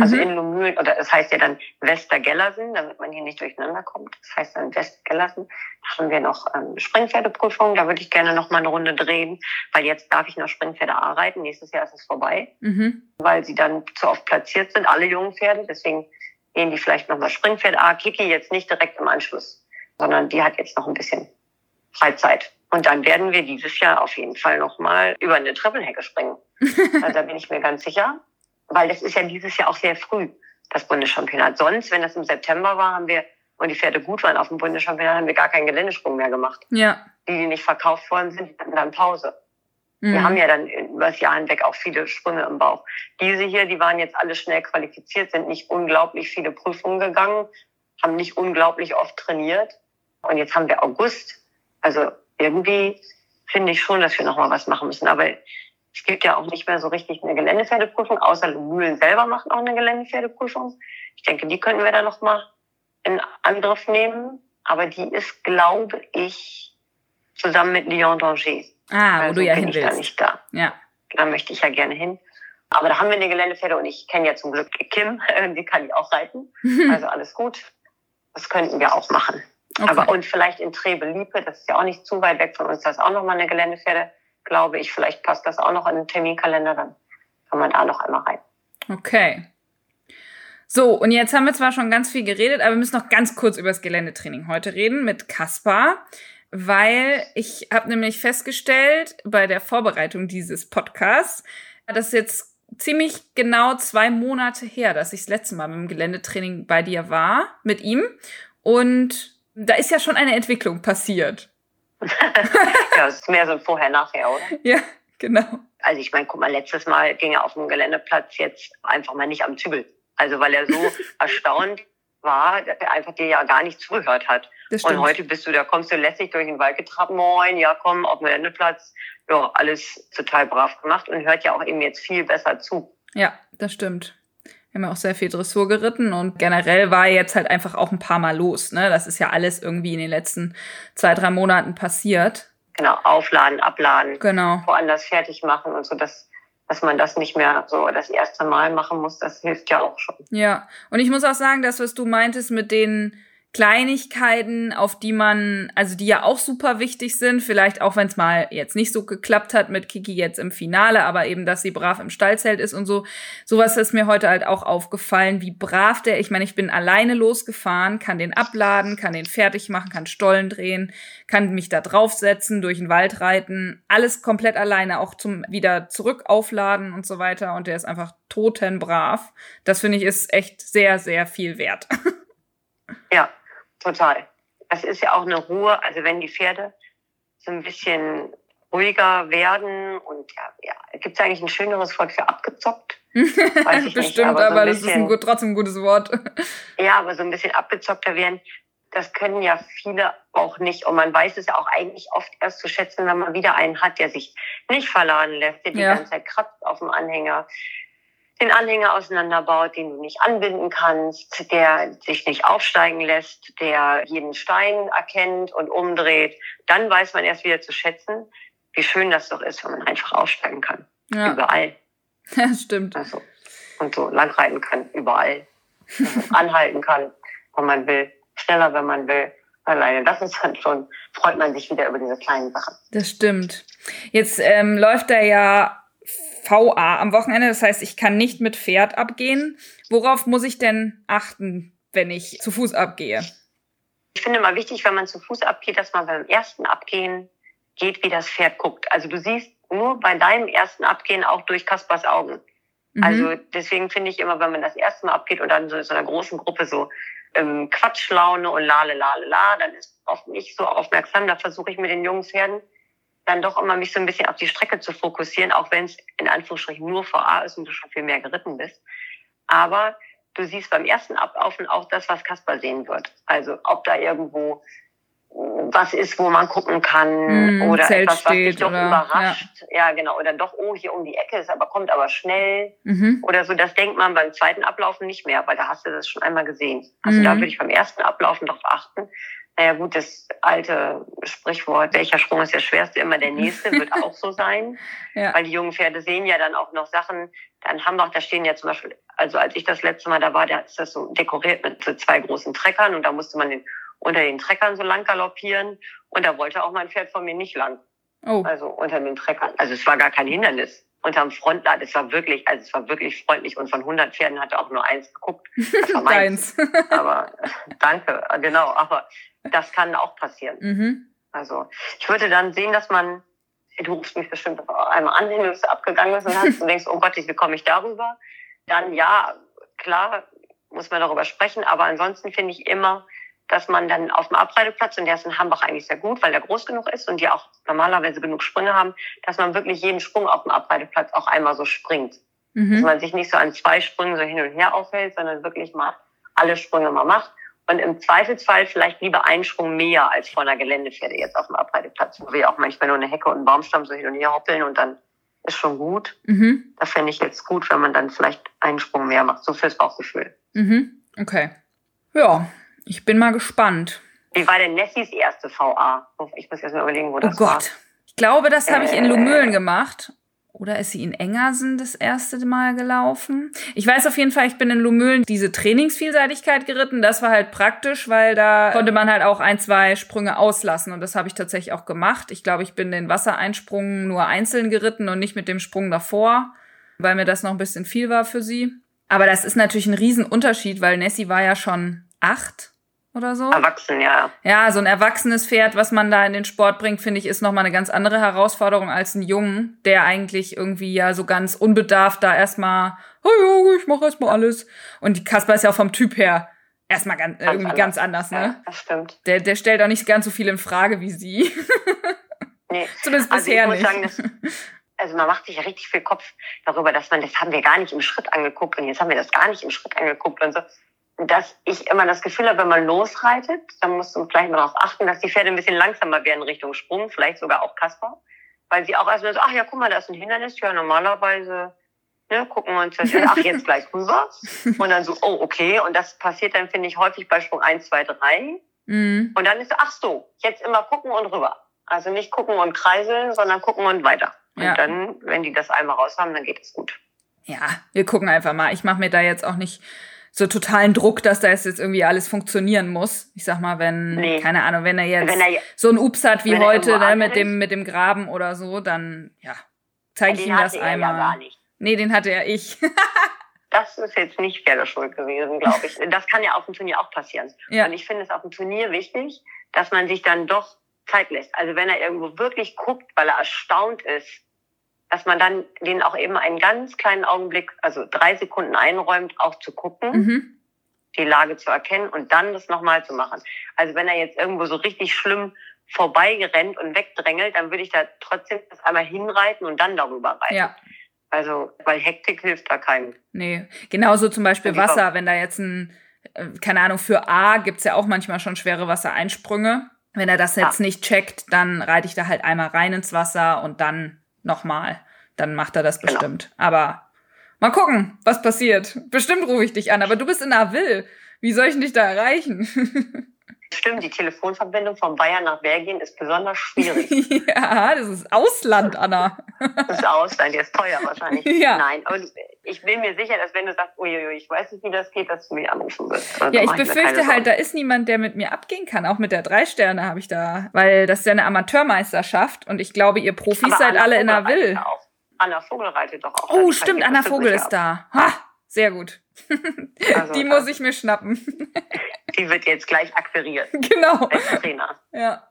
Also mhm. in Lumülen, oder das heißt ja dann Westergellersen, damit man hier nicht durcheinander kommt. Das heißt dann Westgellersen. Da haben wir noch ähm, Springpferdeprüfung. Da würde ich gerne noch mal eine Runde drehen, weil jetzt darf ich noch Springpferde A reiten. Nächstes Jahr ist es vorbei, mhm. weil sie dann zu oft platziert sind, alle jungen Pferde. Deswegen gehen die vielleicht noch mal Springpferde A. Kiki jetzt nicht direkt im Anschluss, sondern die hat jetzt noch ein bisschen Freizeit. Und dann werden wir dieses Jahr auf jeden Fall nochmal über eine Trippelhecke springen. also da bin ich mir ganz sicher. Weil das ist ja dieses Jahr auch sehr früh, das Bundeschampionat. Sonst, wenn das im September war, haben wir, und die Pferde gut waren auf dem Bundeschampionat, haben wir gar keinen Geländesprung mehr gemacht. Ja. Die, die nicht verkauft worden sind, hatten dann Pause. Mhm. Wir haben ja dann über das Jahr hinweg auch viele Sprünge im Bauch. Diese hier, die waren jetzt alle schnell qualifiziert, sind nicht unglaublich viele Prüfungen gegangen, haben nicht unglaublich oft trainiert. Und jetzt haben wir August. Also irgendwie finde ich schon, dass wir nochmal was machen müssen. Aber es gibt ja auch nicht mehr so richtig eine Geländepferdeprüfung, außer Mühlen selber machen auch eine Geländepferdeprüfung. Ich denke, die könnten wir dann nochmal in Angriff nehmen. Aber die ist, glaube ich, zusammen mit Lyon Danger. Ah, wo also du ja hin willst. Da nicht da. Ja. Da möchte ich ja gerne hin. Aber da haben wir eine Geländepferde und ich kenne ja zum Glück Kim, die kann ich auch reiten. Also alles gut. Das könnten wir auch machen. Okay. Aber und vielleicht in Trebe-Liepe, das ist ja auch nicht zu weit weg von uns, das ist auch nochmal eine Geländepferde, glaube ich. Vielleicht passt das auch noch in den Terminkalender, dann kann man da noch einmal rein. Okay. So, und jetzt haben wir zwar schon ganz viel geredet, aber wir müssen noch ganz kurz über das Geländetraining heute reden mit Kaspar, weil ich habe nämlich festgestellt bei der Vorbereitung dieses Podcasts, dass jetzt ziemlich genau zwei Monate her, dass ich das letzte Mal mit dem Geländetraining bei dir war, mit ihm. Und da ist ja schon eine Entwicklung passiert. ja, es ist mehr so ein Vorher-Nachher, oder? Ja, genau. Also ich meine, guck mal, letztes Mal ging er auf dem Geländeplatz jetzt einfach mal nicht am Zügel. Also weil er so erstaunt war, dass er einfach dir ja gar nicht zugehört hat. Und heute bist du, da kommst du lässig durch den Wald getrabt, moin, ja komm, auf dem Geländeplatz. Ja, alles total brav gemacht und hört ja auch eben jetzt viel besser zu. Ja, das stimmt. Wir haben ja auch sehr viel Dressur geritten und generell war jetzt halt einfach auch ein paar Mal los. Ne? Das ist ja alles irgendwie in den letzten zwei, drei Monaten passiert. Genau, aufladen, abladen, genau. woanders fertig machen und so, dass, dass man das nicht mehr so das erste Mal machen muss, das hilft ja auch schon. Ja, und ich muss auch sagen, das, was du meintest mit den Kleinigkeiten, auf die man, also die ja auch super wichtig sind, vielleicht auch wenn es mal jetzt nicht so geklappt hat mit Kiki jetzt im Finale, aber eben, dass sie brav im Stallzelt ist und so. Sowas ist mir heute halt auch aufgefallen, wie brav der, ich meine, ich bin alleine losgefahren, kann den abladen, kann den fertig machen, kann Stollen drehen, kann mich da draufsetzen, durch den Wald reiten, alles komplett alleine, auch zum wieder zurück aufladen und so weiter und der ist einfach totenbrav. Das finde ich ist echt sehr, sehr viel wert. Ja, Total. Das ist ja auch eine Ruhe. Also wenn die Pferde so ein bisschen ruhiger werden und ja, ja gibt es eigentlich ein schöneres Wort für abgezockt? Weiß ich Bestimmt, nicht, aber, aber so das bisschen, ist ein gut, trotzdem ein gutes Wort. ja, aber so ein bisschen abgezockter werden, das können ja viele auch nicht. Und man weiß es ja auch eigentlich oft erst zu schätzen, wenn man wieder einen hat, der sich nicht verladen lässt, der die ja. ganze Zeit kratzt auf dem Anhänger, den Anhänger auseinanderbaut, den du nicht anbinden kannst, der sich nicht aufsteigen lässt, der jeden Stein erkennt und umdreht. Dann weiß man erst wieder zu schätzen, wie schön das doch ist, wenn man einfach aufsteigen kann. Ja. Überall. Ja, stimmt. Also, und so langreiten kann, überall. Anhalten kann, wo man will. Schneller, wenn man will. Alleine das ist dann schon, freut man sich wieder über diese kleinen Sachen. Das stimmt. Jetzt ähm, läuft er ja VA am Wochenende, das heißt, ich kann nicht mit Pferd abgehen. Worauf muss ich denn achten, wenn ich zu Fuß abgehe? Ich finde mal wichtig, wenn man zu Fuß abgeht, dass man beim ersten Abgehen geht, wie das Pferd guckt. Also du siehst nur bei deinem ersten Abgehen auch durch Kaspers Augen. Mhm. Also deswegen finde ich immer, wenn man das erste Mal abgeht und dann so in so einer großen Gruppe so ähm, Quatschlaune und lale, lale, la, dann ist oft nicht so aufmerksam. Da versuche ich mit den jungen Pferden dann doch immer mich so ein bisschen auf die Strecke zu fokussieren, auch wenn es in Anführungsstrichen nur VA ist und du schon viel mehr geritten bist. Aber du siehst beim ersten Ablaufen auch das, was Kasper sehen wird. Also ob da irgendwo was ist, wo man gucken kann mm, oder Zelt etwas, was dich doch oder, überrascht. Ja. ja. genau. Oder doch, oh, hier um die Ecke ist, aber kommt aber schnell mhm. oder so. Das denkt man beim zweiten Ablaufen nicht mehr, weil da hast du das schon einmal gesehen. Also mhm. da würde ich beim ersten Ablaufen darauf achten. Naja gut, das alte Sprichwort, welcher Sprung ist der schwerste, immer der nächste, wird auch so sein. ja. Weil die jungen Pferde sehen ja dann auch noch Sachen. Dann haben wir, da stehen ja zum Beispiel, also als ich das letzte Mal da war, da ist das so dekoriert mit so zwei großen Treckern und da musste man den unter den Treckern so lang galoppieren. Und da wollte auch mein Pferd von mir nicht lang. Oh. Also unter den Treckern. Also es war gar kein Hindernis. Unterm Frontlad, es war wirklich, also es war wirklich freundlich. Und von 100 Pferden hat er auch nur eins geguckt. Das war meins. aber danke, genau. Aber das kann auch passieren. Mhm. Also ich würde dann sehen, dass man, du rufst mich bestimmt einmal an, wenn du abgegangen bist und hast und denkst, oh Gott, wie komme ich darüber? Dann ja, klar, muss man darüber sprechen. Aber ansonsten finde ich immer, dass man dann auf dem Abreiteplatz, und der ist in Hambach eigentlich sehr gut, weil der groß genug ist und die auch normalerweise genug Sprünge haben, dass man wirklich jeden Sprung auf dem Abreiteplatz auch einmal so springt. Mhm. Dass man sich nicht so an zwei Sprüngen so hin und her aufhält, sondern wirklich mal alle Sprünge mal macht. Und im Zweifelsfall vielleicht lieber einen Sprung mehr als vor einer Geländepferde jetzt auf dem Abreiteplatz, wo wir auch manchmal nur eine Hecke und einen Baumstamm so hin und her hoppeln und dann ist schon gut. Mhm. Das fände ich jetzt gut, wenn man dann vielleicht einen Sprung mehr macht, so fürs Bauchgefühl. Mhm. Okay. Ja, ich bin mal gespannt. Wie war denn Nessies erste VA? Ich muss erst mal überlegen, wo das oh Gott. war. Ich glaube, das habe ich in Lumülen gemacht. Oder ist sie in Engersen das erste Mal gelaufen? Ich weiß auf jeden Fall, ich bin in Lumülen diese Trainingsvielseitigkeit geritten. Das war halt praktisch, weil da konnte man halt auch ein, zwei Sprünge auslassen. Und das habe ich tatsächlich auch gemacht. Ich glaube, ich bin den Wassereinsprung nur einzeln geritten und nicht mit dem Sprung davor, weil mir das noch ein bisschen viel war für sie. Aber das ist natürlich ein Riesenunterschied, weil Nessie war ja schon acht oder so. Erwachsen, ja. Ja, so ein erwachsenes Pferd, was man da in den Sport bringt, finde ich, ist nochmal eine ganz andere Herausforderung als ein Jungen, der eigentlich irgendwie ja so ganz unbedarft da erstmal, oh, ich mache erstmal alles. Und die Kasper ist ja auch vom Typ her erstmal ganz, ganz irgendwie anders. ganz anders, ne? Ja, das stimmt. Der, der stellt auch nicht ganz so viel in Frage wie sie. nee. Zumindest also bisher nicht. Sagen, das, also man macht sich ja richtig viel Kopf darüber, dass man, das haben wir gar nicht im Schritt angeguckt und jetzt haben wir das gar nicht im Schritt angeguckt und so dass ich immer das Gefühl habe, wenn man losreitet, dann musst du vielleicht mal darauf achten, dass die Pferde ein bisschen langsamer werden Richtung Sprung, vielleicht sogar auch Kasper, weil sie auch erstmal so, ach ja, guck mal, da ist ein Hindernis, ja, normalerweise ne, gucken wir uns das an, ach, jetzt gleich rüber. Und dann so, oh, okay. Und das passiert dann, finde ich, häufig bei Sprung 1, 2, 3. Mhm. Und dann ist ach so, jetzt immer gucken und rüber. Also nicht gucken und kreiseln, sondern gucken und weiter. Ja. Und dann, wenn die das einmal raus haben, dann geht es gut. Ja, wir gucken einfach mal. Ich mache mir da jetzt auch nicht so totalen Druck, dass da jetzt irgendwie alles funktionieren muss. Ich sag mal, wenn, nee. keine Ahnung, wenn er jetzt wenn er, so ein Ups hat wie heute, ne, mit dem, mit dem Graben oder so, dann, ja, zeige ich ihm das einmal. Ja gar nicht. Nee, den hatte ja ich. das ist jetzt nicht Pferdeschuld gewesen, glaube ich. Das kann ja auf dem Turnier auch passieren. Ja. Und ich finde es auf dem Turnier wichtig, dass man sich dann doch Zeit lässt. Also wenn er irgendwo wirklich guckt, weil er erstaunt ist, dass man dann den auch eben einen ganz kleinen Augenblick, also drei Sekunden einräumt, auch zu gucken, mhm. die Lage zu erkennen und dann das nochmal zu machen. Also wenn er jetzt irgendwo so richtig schlimm vorbeigerennt und wegdrängelt, dann würde ich da trotzdem das einmal hinreiten und dann darüber reiten. Ja. Also, weil Hektik hilft da keinem. Nee, genauso zum Beispiel Wasser, wenn da jetzt ein, äh, keine Ahnung, für A gibt's ja auch manchmal schon schwere Wassereinsprünge. Wenn er das jetzt Ja. nicht checkt, dann reite ich da halt einmal rein ins Wasser und dann nochmal. Dann macht er das Genau. bestimmt. Aber mal gucken, was passiert. Bestimmt rufe ich dich an, aber du bist in Avil. Wie soll ich dich da erreichen? Stimmt, die Telefonverbindung von Bayern nach Belgien ist besonders schwierig. ja, das ist Ausland, Anna. Das ist Ausland, der ist teuer wahrscheinlich. Ja. Nein, aber ich bin mir sicher, dass wenn du sagst, uiuiui, ich weiß nicht, wie das geht, dass du mich anrufen wirst. Also Ja, ich befürchte halt, da ist niemand, der mit mir abgehen kann. Auch mit der drei Sterne habe ich da, weil das ist ja eine Amateurmeisterschaft und ich glaube, ihr Profis Aber seid Anna alle in Vogel Avil. reitet auch. Anna Vogel reitet doch auch. Oh, Dann stimmt, Anna Vogel ist da. Ha, sehr gut. Also, Die muss ich mir schnappen. Die wird jetzt gleich akquiriert genau. als Trainer. Ja.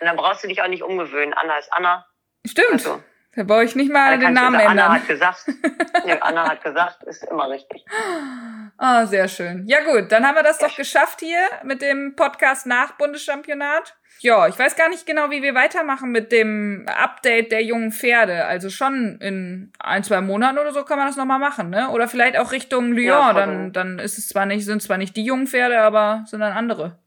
Und dann brauchst du dich auch nicht umgewöhnen. Anna ist Anna. Stimmt. Also, Da brauche ich nicht mal den Namen sagen, Anna ändern. hat gesagt. nee, Anna hat gesagt, ist immer richtig. Ah, sehr schön. Ja gut, dann haben wir das doch geschafft hier mit dem Podcast nach Bundeschampionat. Ja, ich weiß gar nicht genau, wie wir weitermachen mit dem Update der jungen Pferde. Also schon in ein, zwei Monaten oder so kann man das nochmal machen, ne? Oder vielleicht auch Richtung Lyon. Ja, dann, dann ist es zwar nicht, sind zwar nicht die jungen Pferde, aber sind dann andere.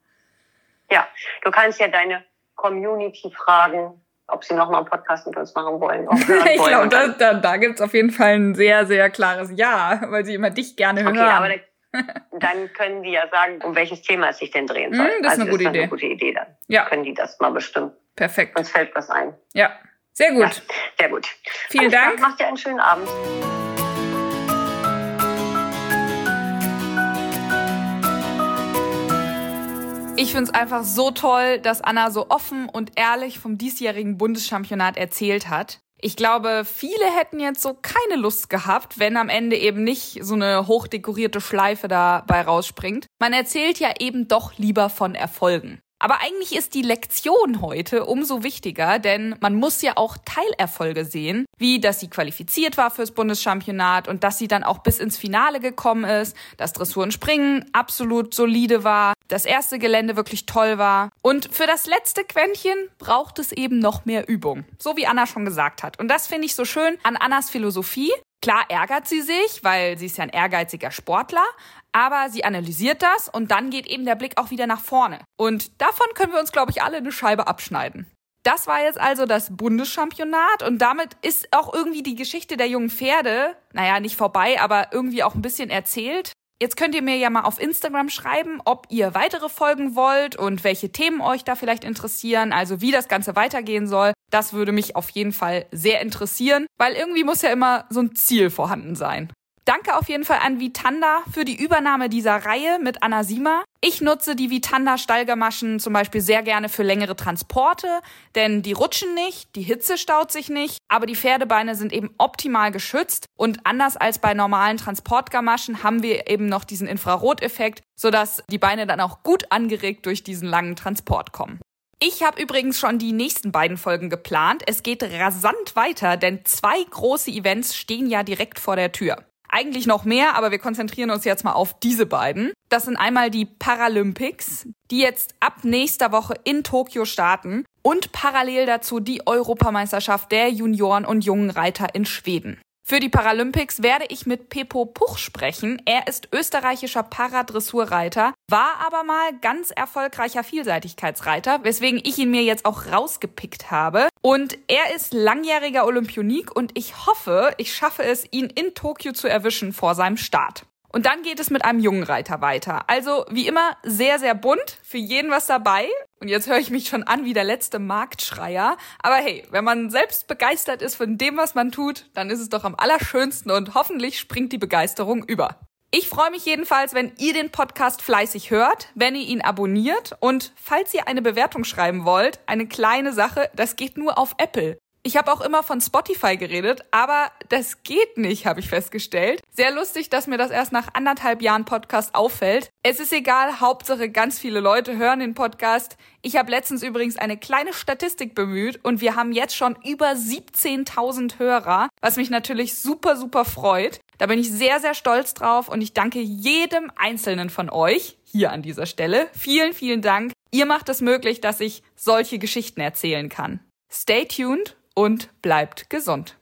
Ja, du kannst ja deine Community fragen, ob sie nochmal einen Podcast mit uns machen wollen. Ich glaube, da, da, da gibt's auf jeden Fall ein sehr, sehr klares Ja, weil sie immer dich gerne hören. Okay, aber dann, dann können die ja sagen, um welches Thema es sich denn drehen soll. Mm, das ist eine gute dann Idee. eine gute Idee dann. ja, Können die das mal bestimmen. perfekt. Uns fällt was ein. Ja, sehr gut. Ja, sehr gut. Vielen Alles Dank. Macht dir einen schönen Abend. Ich finde es einfach so toll, dass Anna so offen und ehrlich vom diesjährigen Bundeschampionat erzählt hat. Ich glaube, viele hätten jetzt so keine Lust gehabt, wenn am Ende eben nicht so eine hochdekorierte Schleife dabei rausspringt. Man erzählt ja eben doch lieber von Erfolgen. Aber eigentlich ist die Lektion heute umso wichtiger, denn man muss ja auch Teilerfolge sehen, wie dass sie qualifiziert war fürs Bundeschampionat und dass sie dann auch bis ins Finale gekommen ist, dass Dressur und Springen absolut solide war, das erste Gelände wirklich toll war. Und für das letzte Quäntchen braucht es eben noch mehr Übung, so wie Anna schon gesagt hat. Und das finde ich so schön an Annas Philosophie. Klar ärgert sie sich, weil sie ist ja ein ehrgeiziger Sportler, aber sie analysiert das und dann geht eben der Blick auch wieder nach vorne. Und davon können wir uns, glaube ich, alle eine Scheibe abschneiden. Das war jetzt also das Bundeschampionat und damit ist auch irgendwie die Geschichte der jungen Pferde, naja, nicht vorbei, aber irgendwie auch ein bisschen erzählt. Jetzt könnt ihr mir ja mal auf Instagram schreiben, ob ihr weitere Folgen wollt und welche Themen euch da vielleicht interessieren, also wie das Ganze weitergehen soll. Das würde mich auf jeden Fall sehr interessieren, weil irgendwie muss ja immer so ein Ziel vorhanden sein. Danke auf jeden Fall an Vitanda für die Übernahme dieser Reihe mit Anna Sima. Ich nutze die Vitanda Stallgamaschen zum Beispiel sehr gerne für längere Transporte, denn die rutschen nicht, die Hitze staut sich nicht, aber die Pferdebeine sind eben optimal geschützt und anders als bei normalen Transportgamaschen haben wir eben noch diesen Infraroteffekt, sodass die Beine dann auch gut angeregt durch diesen langen Transport kommen. Ich habe übrigens schon die nächsten beiden Folgen geplant. Es geht rasant weiter, denn zwei große Events stehen ja direkt vor der Tür. Eigentlich noch mehr, aber wir konzentrieren uns jetzt mal auf diese beiden. Das sind einmal die Paralympics, die jetzt ab nächster Woche in Tokio starten und parallel dazu die Europameisterschaft der Junioren und jungen Reiter in Schweden. Für die Paralympics werde ich mit Pepo Puch sprechen. Er ist österreichischer Paradressurreiter, war aber mal ganz erfolgreicher Vielseitigkeitsreiter, weswegen ich ihn mir jetzt auch rausgepickt habe. Und er ist langjähriger Olympionik und ich hoffe, ich schaffe es, ihn in Tokio zu erwischen vor seinem Start. Und dann geht es mit einem jungen Reiter weiter. Also wie immer sehr, sehr bunt, für jeden was dabei. Und jetzt höre ich mich schon an wie der letzte Marktschreier. Aber hey, wenn man selbst begeistert ist von dem, was man tut, dann ist es doch am allerschönsten und hoffentlich springt die Begeisterung über. Ich freue mich jedenfalls, wenn ihr den Podcast fleißig hört, wenn ihr ihn abonniert und falls ihr eine Bewertung schreiben wollt, eine kleine Sache, das geht nur auf Apple. Ich habe auch immer von Spotify geredet, aber das geht nicht, habe ich festgestellt. Sehr lustig, dass mir das erst nach anderthalb Jahren Podcast auffällt. Es ist egal, Hauptsache ganz viele Leute hören den Podcast. Ich habe letztens übrigens eine kleine Statistik bemüht und wir haben jetzt schon über 17.000 Hörer, was mich natürlich super, super freut. Da bin ich sehr, sehr stolz drauf und ich danke jedem Einzelnen von euch hier an dieser Stelle. Vielen, vielen Dank. Ihr macht es möglich, dass ich solche Geschichten erzählen kann. Stay tuned und bleibt gesund.